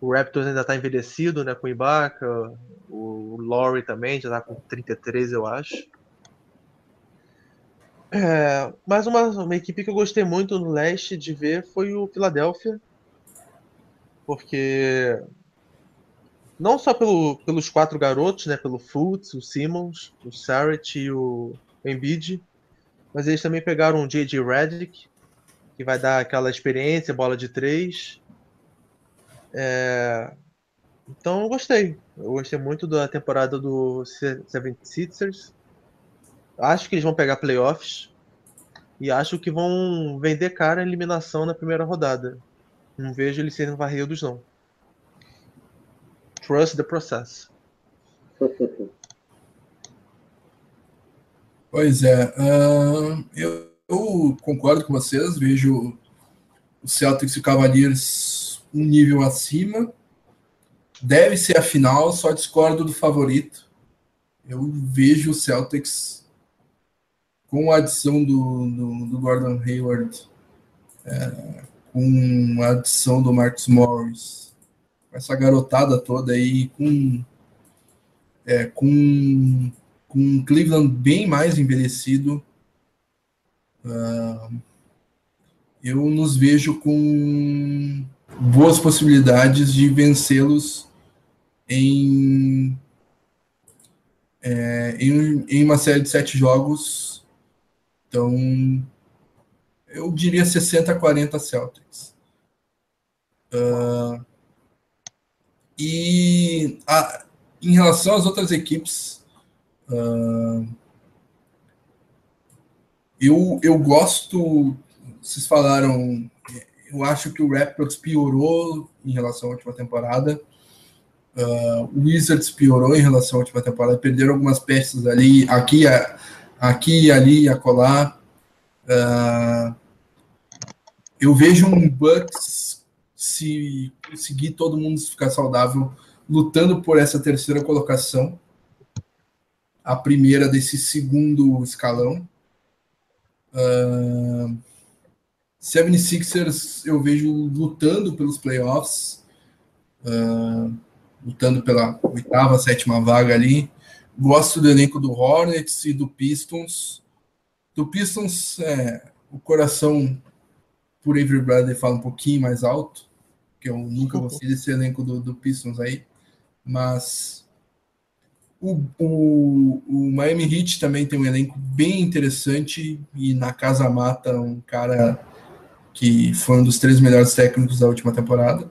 o Raptors ainda está envelhecido, né, com o Ibaka, o Laurie também já está com 33, eu acho. É, mas uma, uma equipe que eu gostei muito no leste de ver foi o Philadelphia, porque não só pelo, pelos quatro garotos, né, pelo Fultz, o Simmons, o Sarrett e o Embiid, mas eles também pegaram o J.J. Redick, que vai dar aquela experiência, bola de três. É... Então eu gostei. Eu gostei muito da temporada do 76ers. Acho que eles vão pegar playoffs. E acho que vão vender cara a eliminação na primeira rodada. Não vejo eles serem varridos, não. Trust the process. Pois é. Uh, eu, eu, concordo com vocês. Vejo o Celtics e o Cavaliers um nível acima. Deve ser a final, só discordo do favorito. Eu vejo o Celtics com a adição do, do, do Gordon Hayward, é, com a adição do Marcus Morris essa garotada toda aí com é, com, com um Cleveland bem mais envelhecido. Uh, eu nos vejo com boas possibilidades de vencê-los em, é, em, em uma série de sete jogos. Então, eu diria 60 a 40 Celtics. Uh, e a, em relação às outras equipes, uh, eu, eu gosto. Vocês falaram, eu acho que o Raptors piorou em relação à última temporada. Uh, o Wizards piorou em relação à última temporada, perderam algumas peças ali, aqui, aqui ali, acolá. Uh, eu vejo um Bucks se conseguir todo mundo ficar saudável, lutando por essa terceira colocação, a primeira desse segundo escalão. Uh, 76ers eu vejo lutando pelos playoffs, uh, lutando pela oitava, sétima vaga ali. Gosto do elenco do Hornets e do Pistons. Do Pistons, é, o coração por Avery Bradley fala um pouquinho mais alto que eu nunca ser desse elenco do, do Pistons aí, mas o, o, o, Miami Heat também tem um elenco bem interessante e na casa mata um cara que foi um dos três melhores técnicos da última temporada.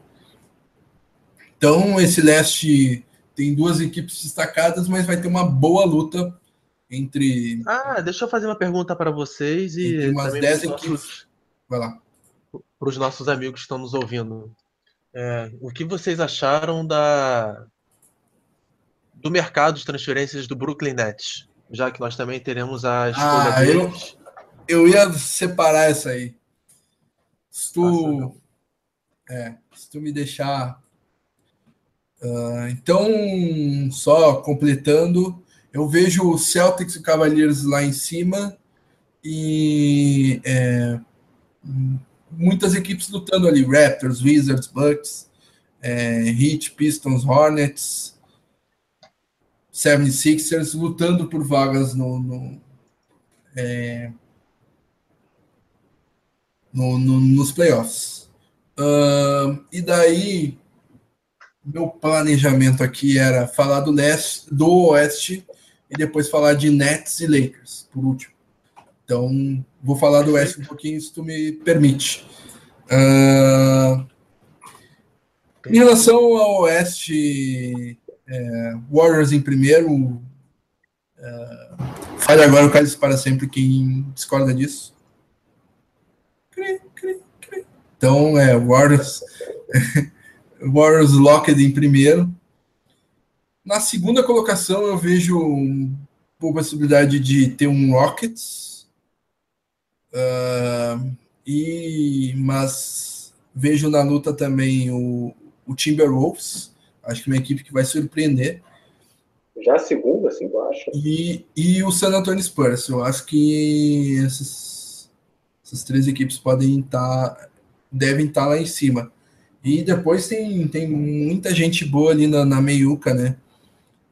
Então esse leste tem duas equipes destacadas, mas vai ter uma boa luta entre. Ah, deixa eu fazer uma pergunta para vocês e umas 10 equipes. Vai lá. Para os nossos amigos que estão nos ouvindo. É, o que vocês acharam da do mercado de transferências do Brooklyn Nets? Já que nós também teremos a escolha ah, deles. Eu, eu ia separar essa aí. Se tu, é, se tu me deixar. Uh, então, só completando, eu vejo o Celtics e Cavaliers lá em cima e é, muitas equipes lutando ali, Raptors, Wizards, Bucks, é, Heat, Pistons, Hornets, 76ers, lutando por vagas no, no, é, no, no nos playoffs. Uh, e daí, meu planejamento aqui era falar do leste, do oeste, e depois falar de Nets e Lakers, por último. Então, vou falar do West um pouquinho, se tu me permite. Uh, em relação ao Oeste, é, Warriors em primeiro. Uh, fale agora o Cálice para sempre quem discorda disso. Então, é, Warriors, Warriors Locked em primeiro. Na segunda colocação, eu vejo uma possibilidade de ter um Rockets. Uh, e, mas vejo na luta também o, o Timberwolves. Acho que é uma equipe que vai surpreender. Já a segunda, assim, eu acho. E, e o San Antonio Spurs. Eu acho que essas, essas três equipes podem estar, tá, devem estar tá lá em cima. E depois tem, tem muita gente boa ali na, na meiuca, né?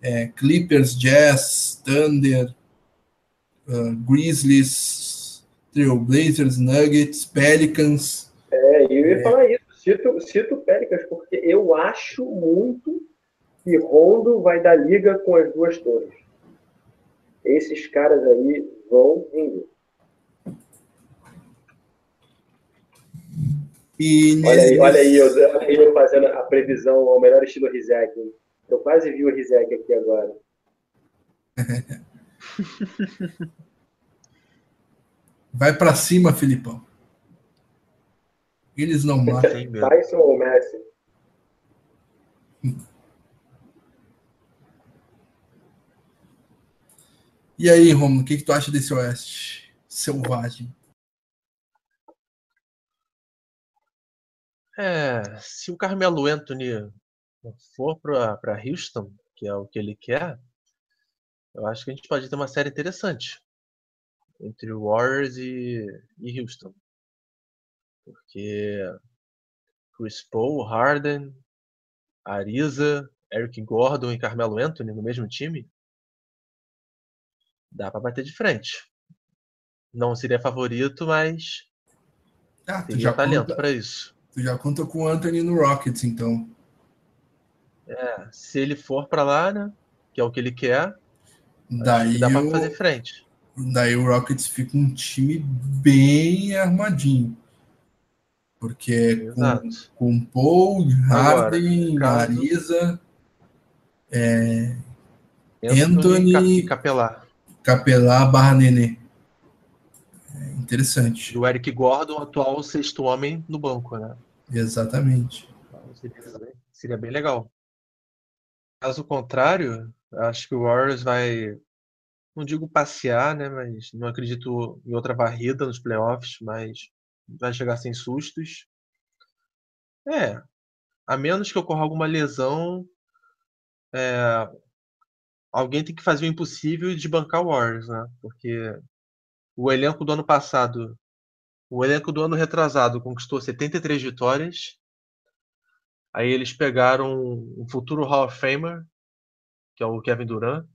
é, Clippers, Jazz, Thunder, uh, Grizzlies, Trailblazers, Nuggets, Pelicans. É, eu ia é. falar isso. Cito, cito Pelicans, porque eu acho muito que Rondo vai dar liga com as duas torres. Esses caras aí vão vingar. E olha aí, olha aí, eu, eu fazendo a previsão ao melhor estilo Rizek. Eu quase vi o Rizek aqui agora. Vai para cima, Filipão. Eles não matam. Tyson ou Messi? E aí, Romulo, o que, que tu acha desse Oeste selvagem? É, se o Carmelo Anthony for para Houston, que é o que ele quer, eu acho que a gente pode ter uma série interessante entre Warriors e, e Houston. Porque Chris Paul, Harden, Ariza, Eric Gordon e Carmelo Anthony no mesmo time, dá para bater de frente. Não seria favorito, mas ah, teria talento para isso. Tu já conta com o Anthony no Rockets, então. É, se ele for para lá, né? Que é o que ele quer, daí que dá para fazer frente. Daí o Rockets fica um time bem armadinho. Porque com, com Paul, Harden, Marisa, é, Anthony, Anthony Capelar. Capelar barra Nenê. Interessante. E o Eric Gordon, atual sexto homem no banco, né? Exatamente. Seria, seria bem legal. Caso contrário, acho que o Warriors vai, não digo passear, né, mas não acredito em outra varrida nos playoffs, mas vai chegar sem sustos. É, a menos que ocorra alguma lesão, é, alguém tem que fazer o impossível de bancar o Warriors, né? Porque o elenco do ano passado, o elenco do ano retrasado conquistou 73 vitórias Aí eles pegaram um futuro Hall of Famer, que é o Kevin Durant.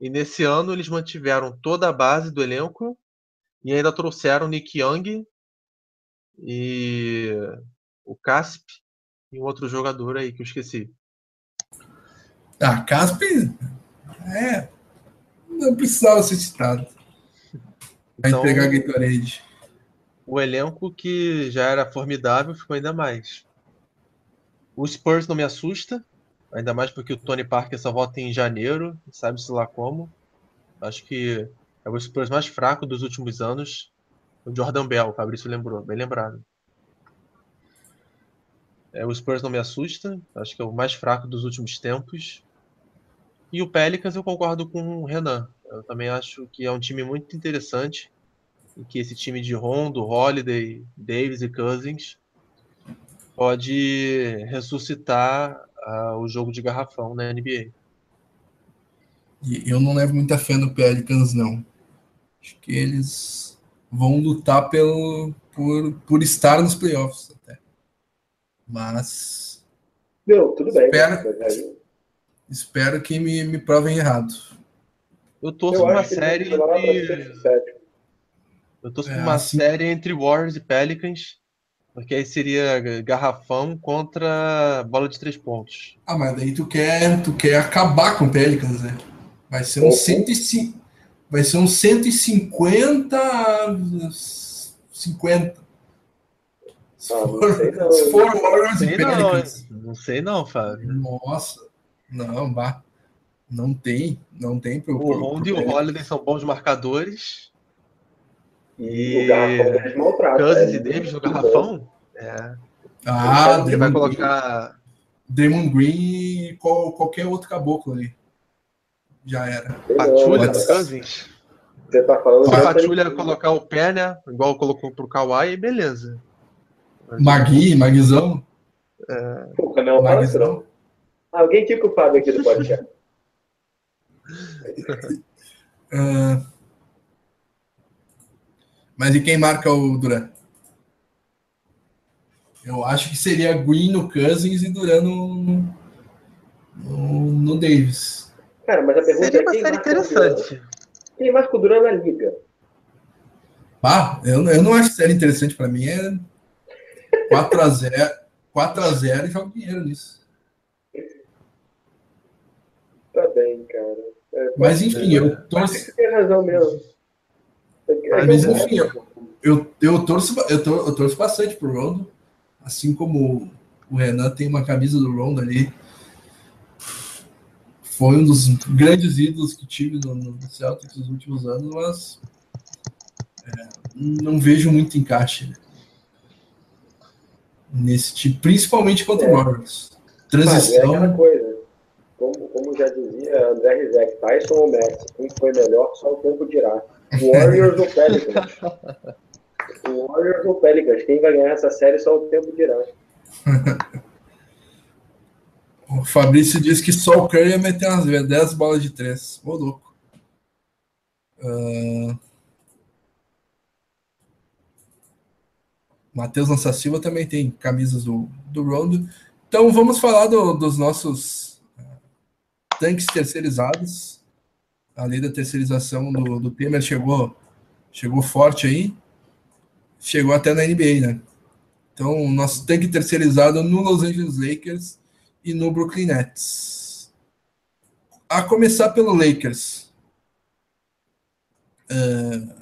E nesse ano eles mantiveram toda a base do elenco e ainda trouxeram Nick Young e o Casp e um outro jogador aí que eu esqueci. Ah, Casp é não precisava ser citado. Vai então, entregar Gatorade. O elenco que já era formidável ficou ainda mais. O Spurs não me assusta, ainda mais porque o Tony Parker só volta em janeiro, sabe-se lá como. Acho que é o Spurs mais fraco dos últimos anos. O Jordan Bell, o Fabrício lembrou, bem lembrado. É, o Spurs não me assusta, acho que é o mais fraco dos últimos tempos. E o Pelicans eu concordo com o Renan. Eu também acho que é um time muito interessante. E que esse time de Rondo, Holiday, Davis e Cousins pode ressuscitar uh, o jogo de garrafão na NBA. E eu não levo muita fé no Pelicans, não. Acho que eles vão lutar pelo, por, por estar nos playoffs até. Mas. Não, tudo bem. Espero, espero que me, me provem errado. Eu torço uma série entre. Eu torço é, uma assim... série entre Warriors e Pelicans porque aí seria garrafão contra bola de três pontos. Ah, mas daí tu quer, tu quer acabar com o Pelicans, né? Vai ser um 105. Vai ser um 150 50. Se, ah, for, não, se for Warriors e Pelicans. Não, não sei não, Fábio. Nossa. Não, vá. Não tem. Não tem pro. O Rondo e o Holiday são bons marcadores. E o garrafão. Cousins é, e Davis no garrafão? É. Ah, ele vai colocar. Demon Green e qual, qualquer outro caboclo ali. Já era. Patulha do Cousins? Você tá falando. Se a Patulha colocar o pé, né? Igual colocou pro Kawhi, beleza. Magui, Maguizão. É... Porra, não, Maguizão. Alguém tica o Fábio aqui do podcast. Uh... Mas e quem marca o Duran? Eu acho que seria Green no Cousins e Duran no, no, no Davis. Cara, mas a pergunta seria é uma série interessante. Quem marca o Duran na liga? Ah, eu, eu não acho série interessante para mim. É 4x0 4x0 e joga dinheiro nisso. Tá bem, cara. É, mas enfim, eu torço. Você tem razão mesmo. Mas enfim, eu, eu, torço, eu, tor, eu torço bastante pro Rondo. Assim como o Renan tem uma camisa do Rondo ali. Foi um dos grandes ídolos que tive no, no Celtics nos últimos anos, mas é, não vejo muito encaixe né? nesse tipo, principalmente contra o Warriors. Transição. Ah, é. Como, já dizia André Rizek, Tyson ou Messi, quem foi melhor, só o tempo dirá. Warriors ou Pelicans? Warriors ou Pelicans? Quem vai ganhar essa série só o tempo dirá. o Fabrício disse que só o Curry ia meter umas 10 bolas de 3. Ô, louco. Uh... Matheus Lança Silva também tem camisas do, do Rondo. Então vamos falar do, dos nossos tanques terceirizados a lei da terceirização do, do Temer chegou, chegou forte aí, chegou até na NBA, né? Então, nosso tanque terceirizado no Los Angeles Lakers e no Brooklyn Nets. A começar pelo Lakers. Uh,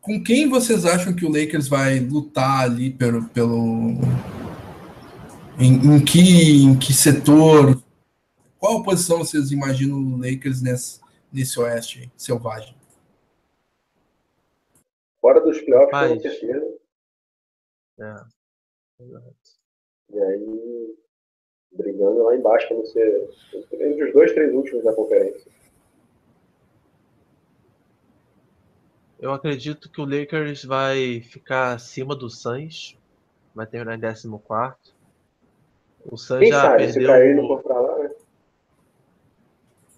com quem vocês acham que o Lakers vai lutar ali pelo. pelo em, em que, em que setor? Qual posição vocês imaginam o Lakers nesse, nesse oeste selvagem? Fora dos playoffs, com certeza. É. E aí, brigando lá embaixo para ser entre os dois, três últimos da conferência. Eu acredito que o Lakers vai ficar acima do Suns, vai terminar em 14. O Suns Quem já sabe, perdeu. Se cair não lá?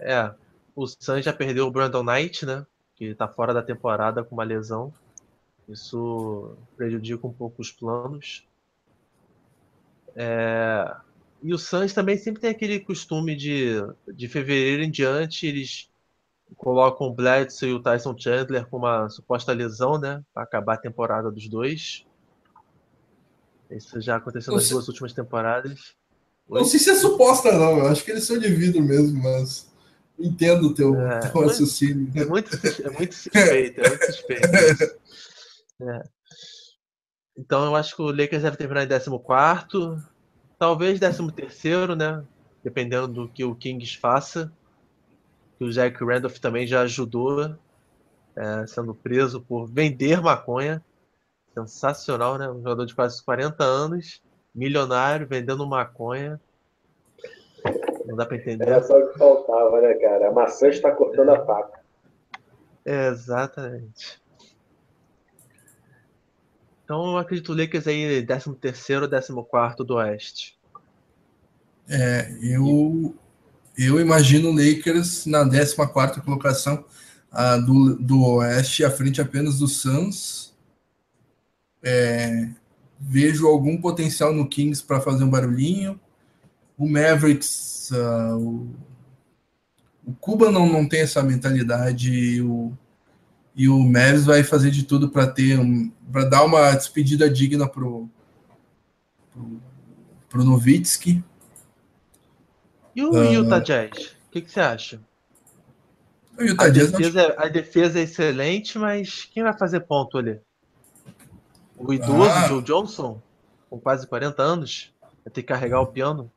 É, o Suns já perdeu o Brandon Knight, né? Que tá fora da temporada com uma lesão. Isso prejudica um pouco os planos. É... E o Suns também sempre tem aquele costume de, de fevereiro em diante, eles colocam o Bledsoe e o Tyson Chandler com uma suposta lesão, né? Para acabar a temporada dos dois. Isso já aconteceu nas duas últimas temporadas. Não sei se é suposta, não. Eu acho que eles são de vidro mesmo, mas entendo o teu, é, teu raciocínio. É muito, é muito suspeito, é muito suspeito. É. Então eu acho que o Lakers deve terminar em 14, talvez 13, né? Dependendo do que o Kings faça. Que o Jack Randolph também já ajudou, é, sendo preso por vender maconha. Sensacional, né? Um jogador de quase 40 anos, milionário, vendendo maconha. Não dá para entender. Era só o que faltava, né, cara? A maçã está cortando é. a faca. exatamente. Então eu acredito o Lakers aí 13 terceiro, 14 do Oeste. É, eu eu imagino o Lakers na 14 colocação uh, do, do Oeste, à frente apenas do Suns. É, vejo algum potencial no Kings para fazer um barulhinho. O Mavericks, uh, o, o Cuba não, não tem essa mentalidade e o, e o Mavericks vai fazer de tudo para ter um, para dar uma despedida digna pro pro, pro Novitsky. E o uh, Utah Jazz? que, que você acha? A defesa, a defesa, é excelente, mas quem vai fazer ponto ali? O idoso ah. Joe Johnson, com quase 40 anos, vai ter que carregar o piano?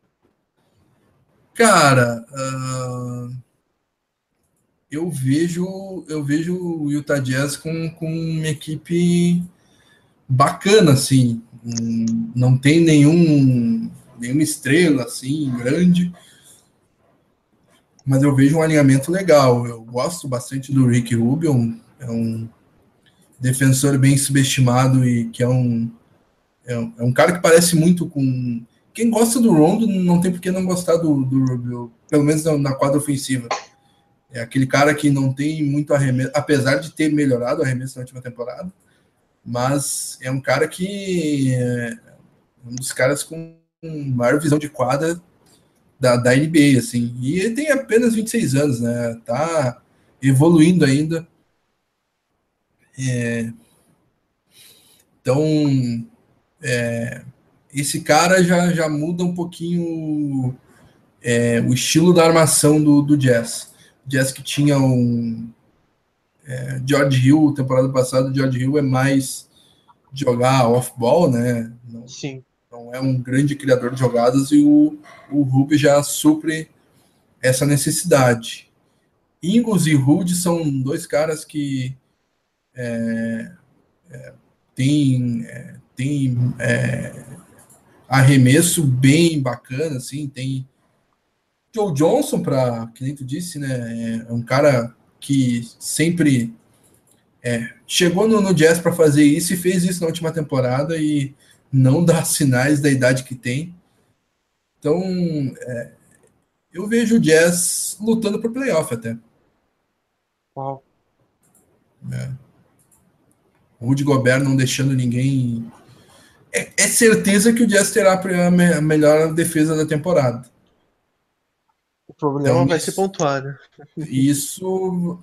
Cara, uh, eu vejo eu vejo o Utah Jazz com, com uma equipe bacana, assim. Não tem nenhum nenhuma estrela assim grande, mas eu vejo um alinhamento legal. Eu gosto bastante do Rick Rubio, é um defensor bem subestimado e que é um, é um, é um cara que parece muito com quem gosta do Rondo não tem por que não gostar do, do pelo menos na, na quadra ofensiva. É aquele cara que não tem muito arremesso, apesar de ter melhorado o arremesso na última temporada, mas é um cara que é um dos caras com maior visão de quadra da, da NBA, assim. E ele tem apenas 26 anos, né? Tá evoluindo ainda. É... Então, é, esse cara já, já muda um pouquinho é, o estilo da armação do, do Jazz. O Jazz que tinha um é, George Hill, temporada passada, o George Hill é mais jogar off-ball, né? Não, Sim. Não é um grande criador de jogadas e o, o Rubio já supre essa necessidade. Ingles e Rude são dois caras que é, é, têm, é, tem, é, arremesso bem bacana, assim, tem Joe Johnson, para que nem tu disse, né, é um cara que sempre é, chegou no, no Jazz para fazer isso e fez isso na última temporada e não dá sinais da idade que tem. Então, é, eu vejo o Jazz lutando por playoff até. Uau. É. O Rudy Gobert não deixando ninguém é, é, certeza que o Jazz terá a melhor defesa da temporada. O problema então, vai isso, ser pontuar, né? Isso.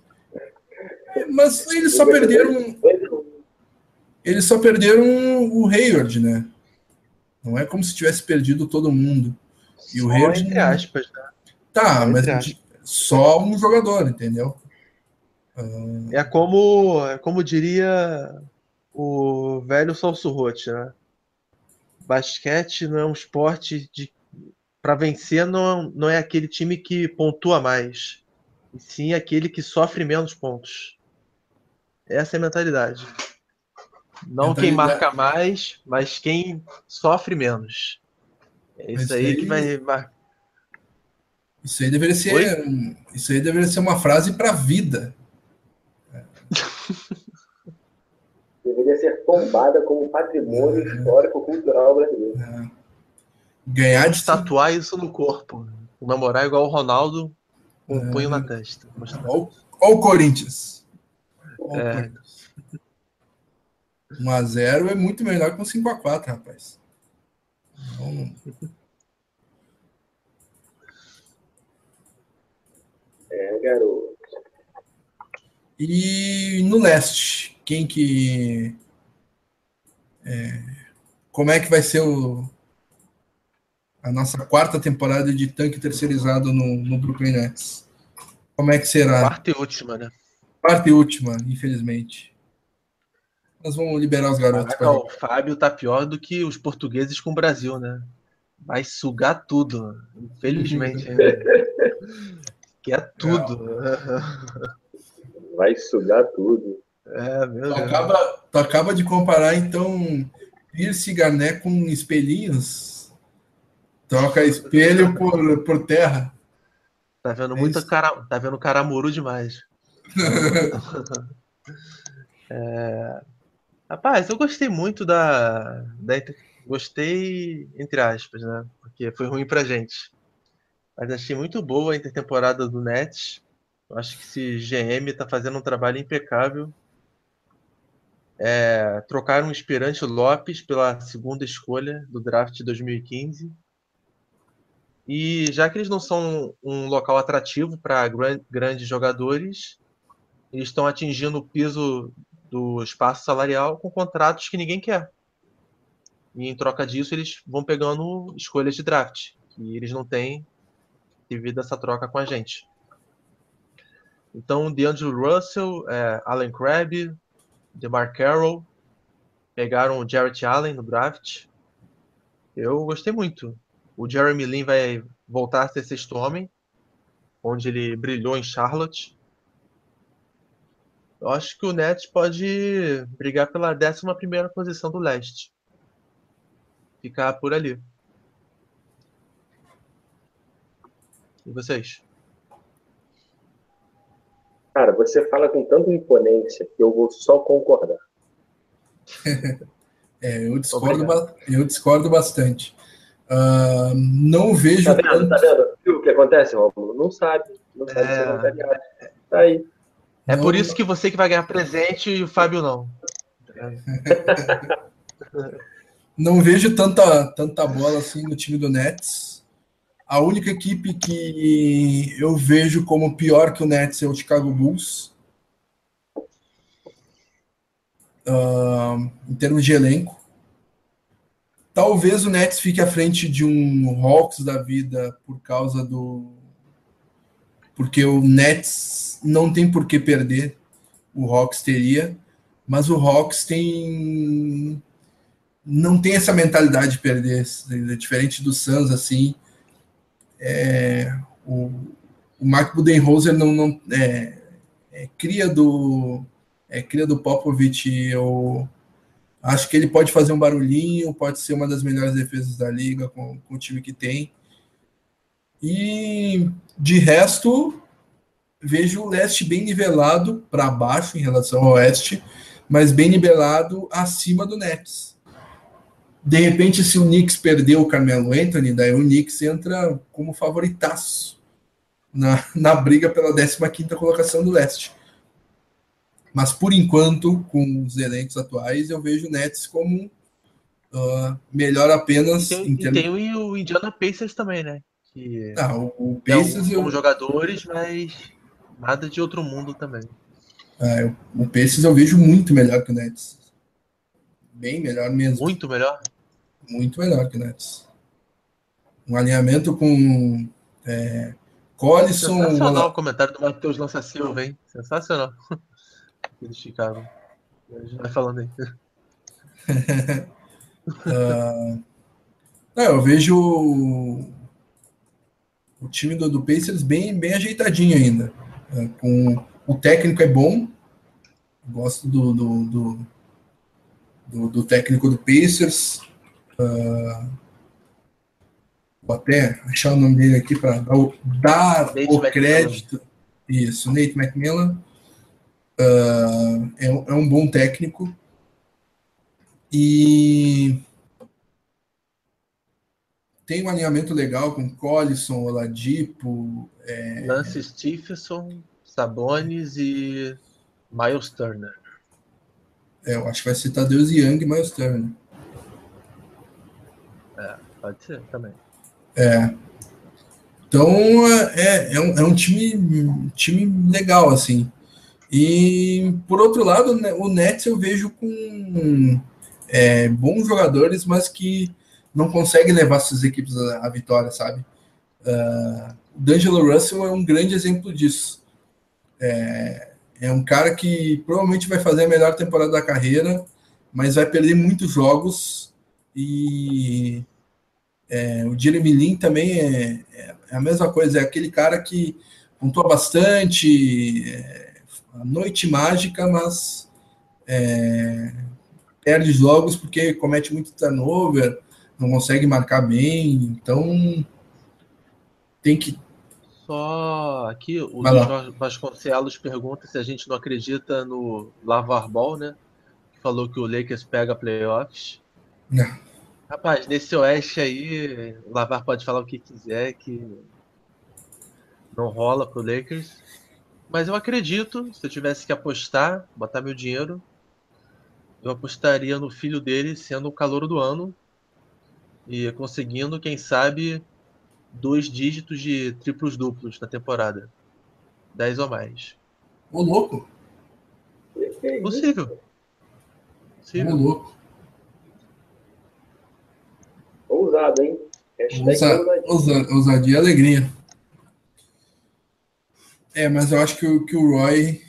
Mas eles só perderam. Eles só perderam o Hayward, né? Não é como se tivesse perdido todo mundo. E só o Hayward. Entre aspas, né? Tá, mas só um jogador, entendeu? É como, é como diria o velho Salso Rote, né? Basquete não é um esporte de para vencer não, não é aquele time que pontua mais, e sim aquele que sofre menos pontos. Essa é a mentalidade. Não mentalidade. quem marca mais, mas quem sofre menos. É isso aí, aí, que vai marcar. Isso aí deveria ser, isso aí deveria ser uma frase para a vida. deveria ser tombada como patrimônio é. histórico-cultural brasileiro. É. Ganhar de tatuar isso no corpo. Namorar igual o Ronaldo com o é. punho na testa. Olha o Corinthians. é. 1x0 é muito melhor que um 5x4, rapaz. Então... É, garoto. E no leste, quem que. É, como é que vai ser o, a nossa quarta temporada de tanque terceirizado no, no Brooklyn Nets? Como é que será? Quarta e última, né? Quarta e última, infelizmente. Nós vamos liberar os garotos. Caraca, o Fábio tá pior do que os portugueses com o Brasil, né? Vai sugar tudo, infelizmente. Quer tudo. Vai sugar tudo. É, meu tu acaba, tu acaba de comparar, então, Pierce Garnet com espelhinhos. Troca espelho por, por terra. Tá vendo é muito cara, tá vendo caramuru demais. é... Rapaz, eu gostei muito da, da. Gostei, entre aspas, né? Porque foi ruim pra gente. Mas achei muito boa a intertemporada do Nets. Eu acho que esse GM tá fazendo um trabalho impecável é, trocaram o Esperante Lopes pela segunda escolha do draft de 2015. E já que eles não são um local atrativo para grandes jogadores, eles estão atingindo o piso do espaço salarial com contratos que ninguém quer. E em troca disso, eles vão pegando escolhas de draft, que eles não têm devido a essa troca com a gente. Então, DeAngelo Russell, é, Allen Crabbe, DeMar Carroll, pegaram o Jarrett Allen no draft. Eu gostei muito. O Jeremy Lin vai voltar a ser sexto homem, onde ele brilhou em Charlotte. Eu acho que o Nets pode brigar pela 11 primeira posição do leste. Ficar por ali. E vocês? Cara, você fala com tanta imponência que eu vou só concordar. é, eu discordo, eu discordo bastante. Uh, não vejo. Tá vendo? Tanto... Tá vendo? O que acontece, Romulo? Não sabe. Não sabe é... não tá, tá aí. É não, por isso que você que vai ganhar presente e o Fábio não. não vejo tanta, tanta bola assim no time do Nets. A única equipe que eu vejo como pior que o Nets é o Chicago Bulls. Uh, em termos de elenco. Talvez o Nets fique à frente de um Hawks da vida por causa do. Porque o Nets não tem por que perder. O Hawks teria. Mas o Hawks tem. Não tem essa mentalidade de perder. É diferente do Suns, assim é, o, o Mark Budenholzer não, não é, é, cria do é cria do Popovich. Eu acho que ele pode fazer um barulhinho, pode ser uma das melhores defesas da liga com, com o time que tem. E de resto, vejo o leste bem nivelado para baixo em relação ao oeste, mas bem nivelado acima do Nets. De repente, se o Knicks perdeu o Carmelo Anthony, daí o Knicks entra como favoritaço na, na briga pela 15 colocação do leste. Mas por enquanto, com os elencos atuais, eu vejo o Nets como uh, melhor apenas. E tem, e tem o Indiana Pacers também, né? Que ah, o, o Pacers. É como eu... jogadores, mas nada de outro mundo também. Ah, o Pacers eu vejo muito melhor que o Nets. Bem melhor mesmo. Muito melhor? Muito melhor que o Nets. Um alinhamento com é, Collison. Sensacional o comentário do Matheus Lança Silva, hein? Sensacional. A gente vai falando aí. uh, não, eu vejo o time do, do Pacers bem, bem ajeitadinho ainda. Uh, com, o técnico é bom. Gosto do, do, do do, do técnico do Pacers. Uh, vou até achar o nome dele aqui para dar, o, dar o crédito. Isso, Nate McMillan. Uh, é, é, um bom técnico. E tem um alinhamento legal com Collison, Oladipo. É... Lance Stephenson, Sabonis e Miles Turner. É, eu acho que vai ser Tadeusz Young e Miles Turner. É, pode ser também. É. Então é, é, um, é um time, time legal, assim. E por outro lado, né, o Nets eu vejo com é, bons jogadores, mas que não conseguem levar suas equipes à vitória, sabe? Uh, o D'Angelo Russell é um grande exemplo disso. É, é um cara que provavelmente vai fazer a melhor temporada da carreira, mas vai perder muitos jogos. E é, o Jeremy Lin também é, é, a mesma coisa, é aquele cara que pontua bastante, é, a noite mágica, mas é, perde jogos porque comete muito turnover, não consegue marcar bem, então tem que só aqui, o Jorge Vasconcelos pergunta se a gente não acredita no Lavar Ball, né? Que falou que o Lakers pega playoffs. Não. Rapaz, nesse oeste aí, o Lavar pode falar o que quiser, que não rola pro Lakers. Mas eu acredito, se eu tivesse que apostar, botar meu dinheiro, eu apostaria no filho dele sendo o calor do ano e conseguindo, quem sabe, dois dígitos de triplos duplos na temporada. 10 ou mais. Ô, louco! Possível. Possível. Ô, louco. Ousado, hein? Ousa, ousa, ousadia e alegria. É, mas eu acho que, o, que o Roy,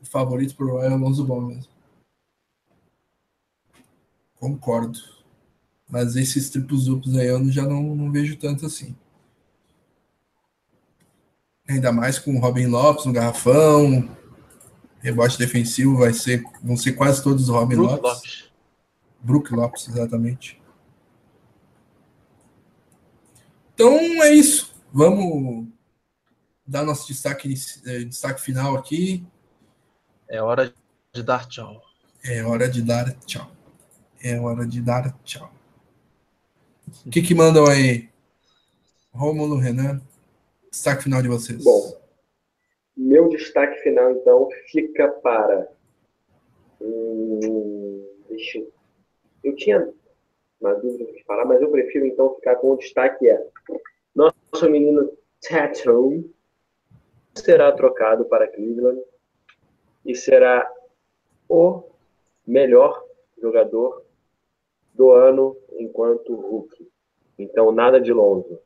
o favorito pro Roy é o Alonso Ball mesmo. Concordo. Mas esses triplos duplos aí eu já não, não vejo tanto assim. Ainda mais com o Robin Lopes no garrafão. Rebote defensivo vai ser, vão ser quase todos os Robin Brook Lopes. Lopes. Brook Lopes, exatamente. Então é isso. Vamos dar nosso destaque, eh, destaque final aqui. É hora de dar tchau. É hora de dar tchau. É hora de dar tchau. O que, que mandam aí? Rômulo, Renan, destaque final de vocês. Bom, meu destaque final, então, fica para. Hum, deixa eu. Eu tinha uma dúvida de falar, mas eu prefiro então ficar com o destaque é nosso menino Tatum será trocado para Cleveland e será o melhor jogador do ano enquanto Hulk. Então, nada de Lonzo.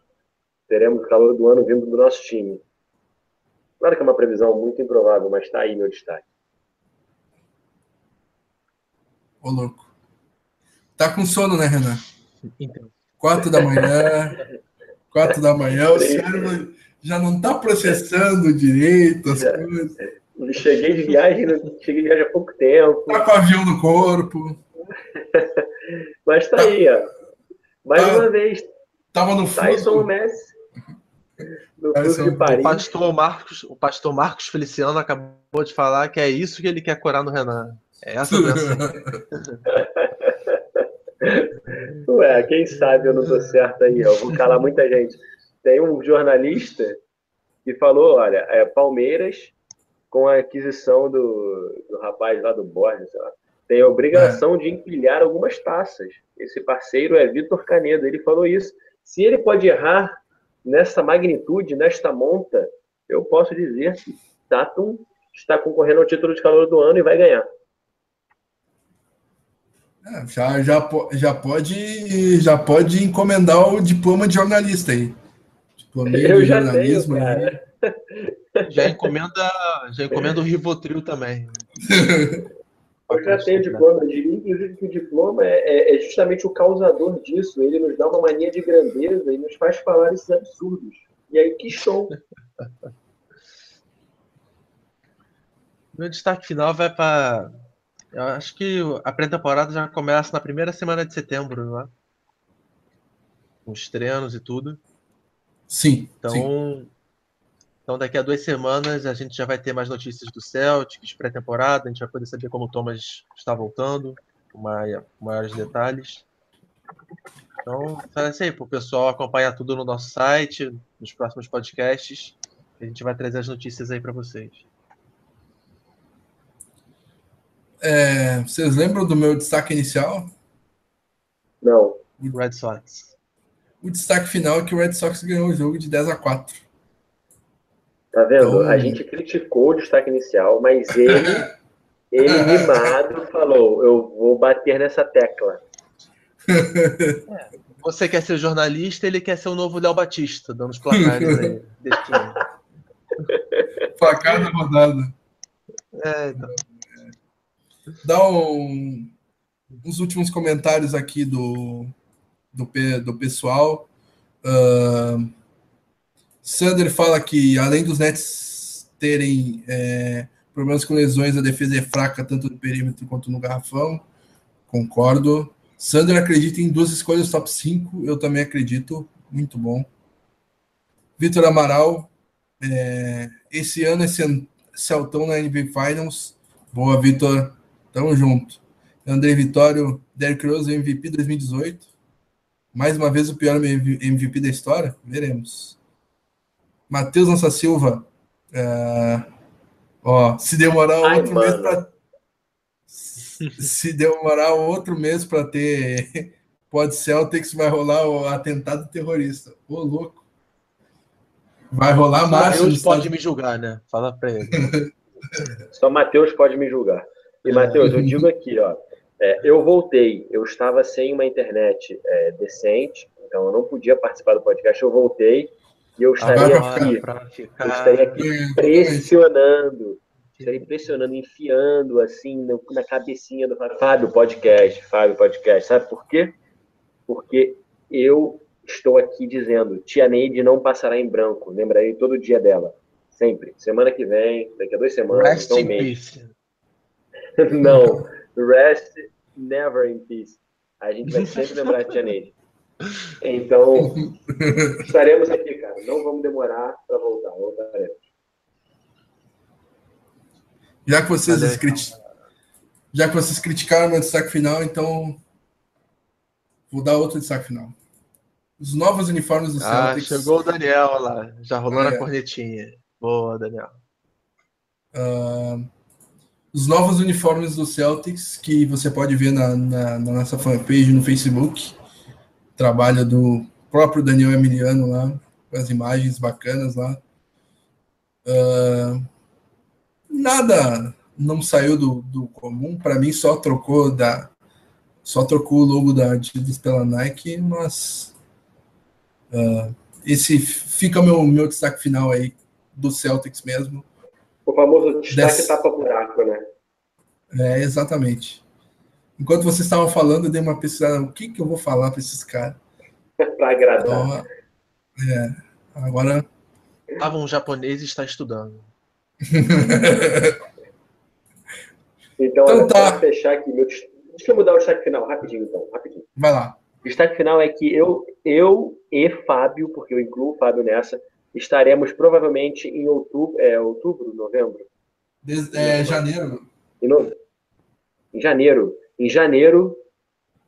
Teremos o calor do ano vindo do nosso time. Claro que é uma previsão muito improvável, mas está aí meu destaque. Ô, louco. Tá com sono, né, Renan? Então. Quatro da manhã. Quatro da manhã, o cérebro já não tá processando direito as já. coisas. Cheguei de viagem, cheguei de viagem há pouco tempo. Tá com o avião no corpo. Mas tá, tá aí, ó. Mais tá, uma vez. Tava no fundo. Tyson Messi. No fundo de Paris. O pastor, Marcos, o pastor Marcos Feliciano acabou de falar que é isso que ele quer curar no Renan. É essa Ué, quem sabe eu não tô certo aí, ó. Vou calar muita gente. Tem um jornalista que falou, olha, é Palmeiras com a aquisição do, do rapaz lá do Borges, sei lá, tem a obrigação é. de empilhar algumas taças. Esse parceiro é Vitor Canedo, ele falou isso. Se ele pode errar nessa magnitude, nesta monta, eu posso dizer que Tatum está concorrendo ao título de calor do ano e vai ganhar. É, já, já, já, pode, já pode encomendar o diploma de jornalista aí. Diploma de jornalismo. Tenho, cara. Já encomenda, já encomenda o Rivotril também. Eu já tenho diploma, eu diria inclusive que o diploma é, é, é, justamente o causador disso. Ele nos dá uma mania de grandeza e nos faz falar esses absurdos. E aí, que show! Meu destaque final vai para. Eu acho que a pré-temporada já começa na primeira semana de setembro, não é? Com os treinos e tudo. Sim. Então, sim. Então, daqui a duas semanas, a gente já vai ter mais notícias do Celtics, pré-temporada. A gente vai poder saber como o Thomas está voltando, com maiores detalhes. Então, faz aí para o pessoal acompanhar tudo no nosso site, nos próximos podcasts. A gente vai trazer as notícias aí para vocês. É, vocês lembram do meu destaque inicial? Não. O Red Sox. O destaque final é que o Red Sox ganhou o jogo de 10 a 4. Tá vendo? Então... A gente criticou o destaque inicial, mas ele, ele mimado, falou: eu vou bater nessa tecla. É, você quer ser jornalista, ele quer ser o novo Léo Batista, dando os placares aí. Placar da rodada. É, então. Dá um, uns últimos comentários aqui do, do, do pessoal. Uh, Sander fala que, além dos Nets terem é, problemas com lesões, a defesa é fraca tanto no perímetro quanto no garrafão. Concordo. Sander acredita em duas escolhas top 5. Eu também acredito. Muito bom. Vitor Amaral. É, esse ano é Celtão na NBA Finals. Boa, Vitor. Tamo junto. André Vitório, Derrick Rose, MVP 2018. Mais uma vez o pior MVP da história? Veremos. Matheus Nossa Silva. É, ó, se demorar Ai, outro mano. mês para se demorar outro mês para ter pode Celtics vai rolar o atentado terrorista. Ô louco. Vai rolar mais. Matheus pode me julgar, né? Fala para ele. Só Matheus pode me julgar. E Matheus, eu digo aqui, ó, é, eu voltei, eu estava sem uma internet é, decente, então eu não podia participar do podcast, eu voltei E eu estaria aqui, eu estaria aqui pressionando, estaria pressionando, enfiando assim na cabecinha do Fábio Podcast, Fábio Podcast. Sabe por quê? Porque eu estou aqui dizendo, tia Neide não passará em branco. Lembrarei todo dia dela. Sempre. Semana que vem, daqui a duas semanas, Rest então mês. não. Rest never in peace. A gente vai sempre lembrar de tia Neide. Então, estaremos aqui, cara. Não vamos demorar para voltar. Voltaremos. Já que vocês. Já que vocês criticaram meu destaque final, então vou dar outro destaque final. Os novos uniformes do ah, Celtics. Ah, chegou o Daniel lá. Já rolou é. na cornetinha. Boa, Daniel. Uh, os novos uniformes do Celtics que você pode ver na, na, na nossa fanpage no Facebook trabalho do próprio Daniel Emiliano lá, com as imagens bacanas lá. Uh, nada não saiu do, do comum, para mim só trocou da só trocou o logo da Adidas pela Nike, mas uh, esse fica meu meu destaque final aí do Celtics mesmo. O famoso destaque Des... tapa buraco, né? É, exatamente. Enquanto vocês estavam falando, eu dei uma pesquisada. O que, que eu vou falar para esses caras? para agradar. Então, é, agora. Estava um japonês e está estudando. então, então tá. para fechar aqui, meu... deixa eu mudar o destaque final rapidinho, então. Rapidinho. Vai lá. O destaque final é que eu, eu e Fábio, porque eu incluo o Fábio nessa, estaremos provavelmente em outubro, é, outubro, novembro? Desde, é, janeiro. Em, no... em janeiro em janeiro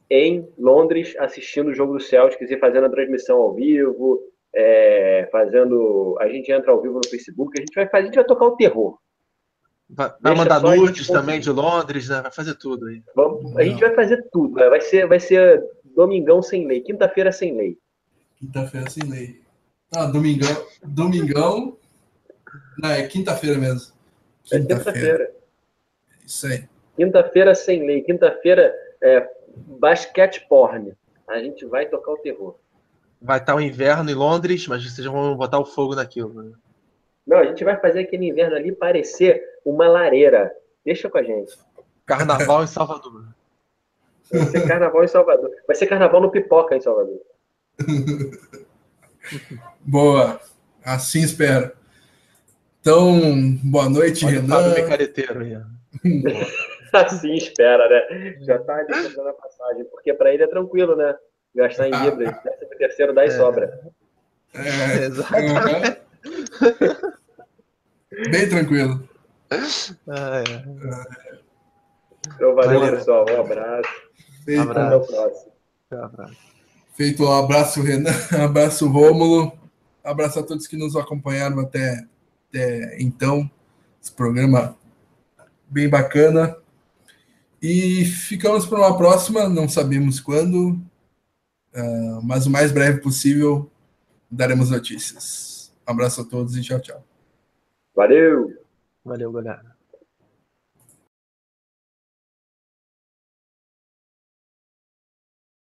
em Londres assistindo o jogo do Celtics e fazendo a transmissão ao vivo, é, fazendo. A gente entra ao vivo no Facebook, a gente vai fazer, a gente vai tocar o terror. Vai, vai mandar nudes também de Londres, né? Vai fazer tudo aí. Vamos, a gente vai fazer tudo, né? vai ser, vai ser domingão sem lei, quinta-feira sem lei. Quinta-feira sem lei. Ah, domingão. Domingão. Não, é quinta-feira mesmo. Quinta-feira. É quinta Isso aí. Quinta-feira sem lei. Quinta-feira é basquete porn. A gente vai tocar o terror. Vai estar o inverno em Londres, mas vocês vão botar o fogo naquilo. Né? Não, a gente vai fazer aquele inverno ali parecer uma lareira. Deixa com a gente. Carnaval em Salvador. Vai ser carnaval em Salvador. Vai ser carnaval no pipoca em Salvador. Boa. Assim espero. Então, boa noite, Olha Renan. assim espera, né? Já tá ali comprando a passagem, porque para ele é tranquilo, né? Gastar em ah. libras, décimo terceiro dá e é. sobra. É, exatamente. Bem tranquilo. Ah, é. Então, valeu, valeu, pessoal. Um abraço. Feito. Abraço. Até o próximo. abraço. Feito um abraço, Renan. Um abraço, Rômulo. Abraço a todos que nos acompanharam até, até então. Esse programa bem bacana. E ficamos para uma próxima, não sabemos quando, uh, mas o mais breve possível daremos notícias. Um abraço a todos e tchau, tchau. Valeu! Valeu, galera.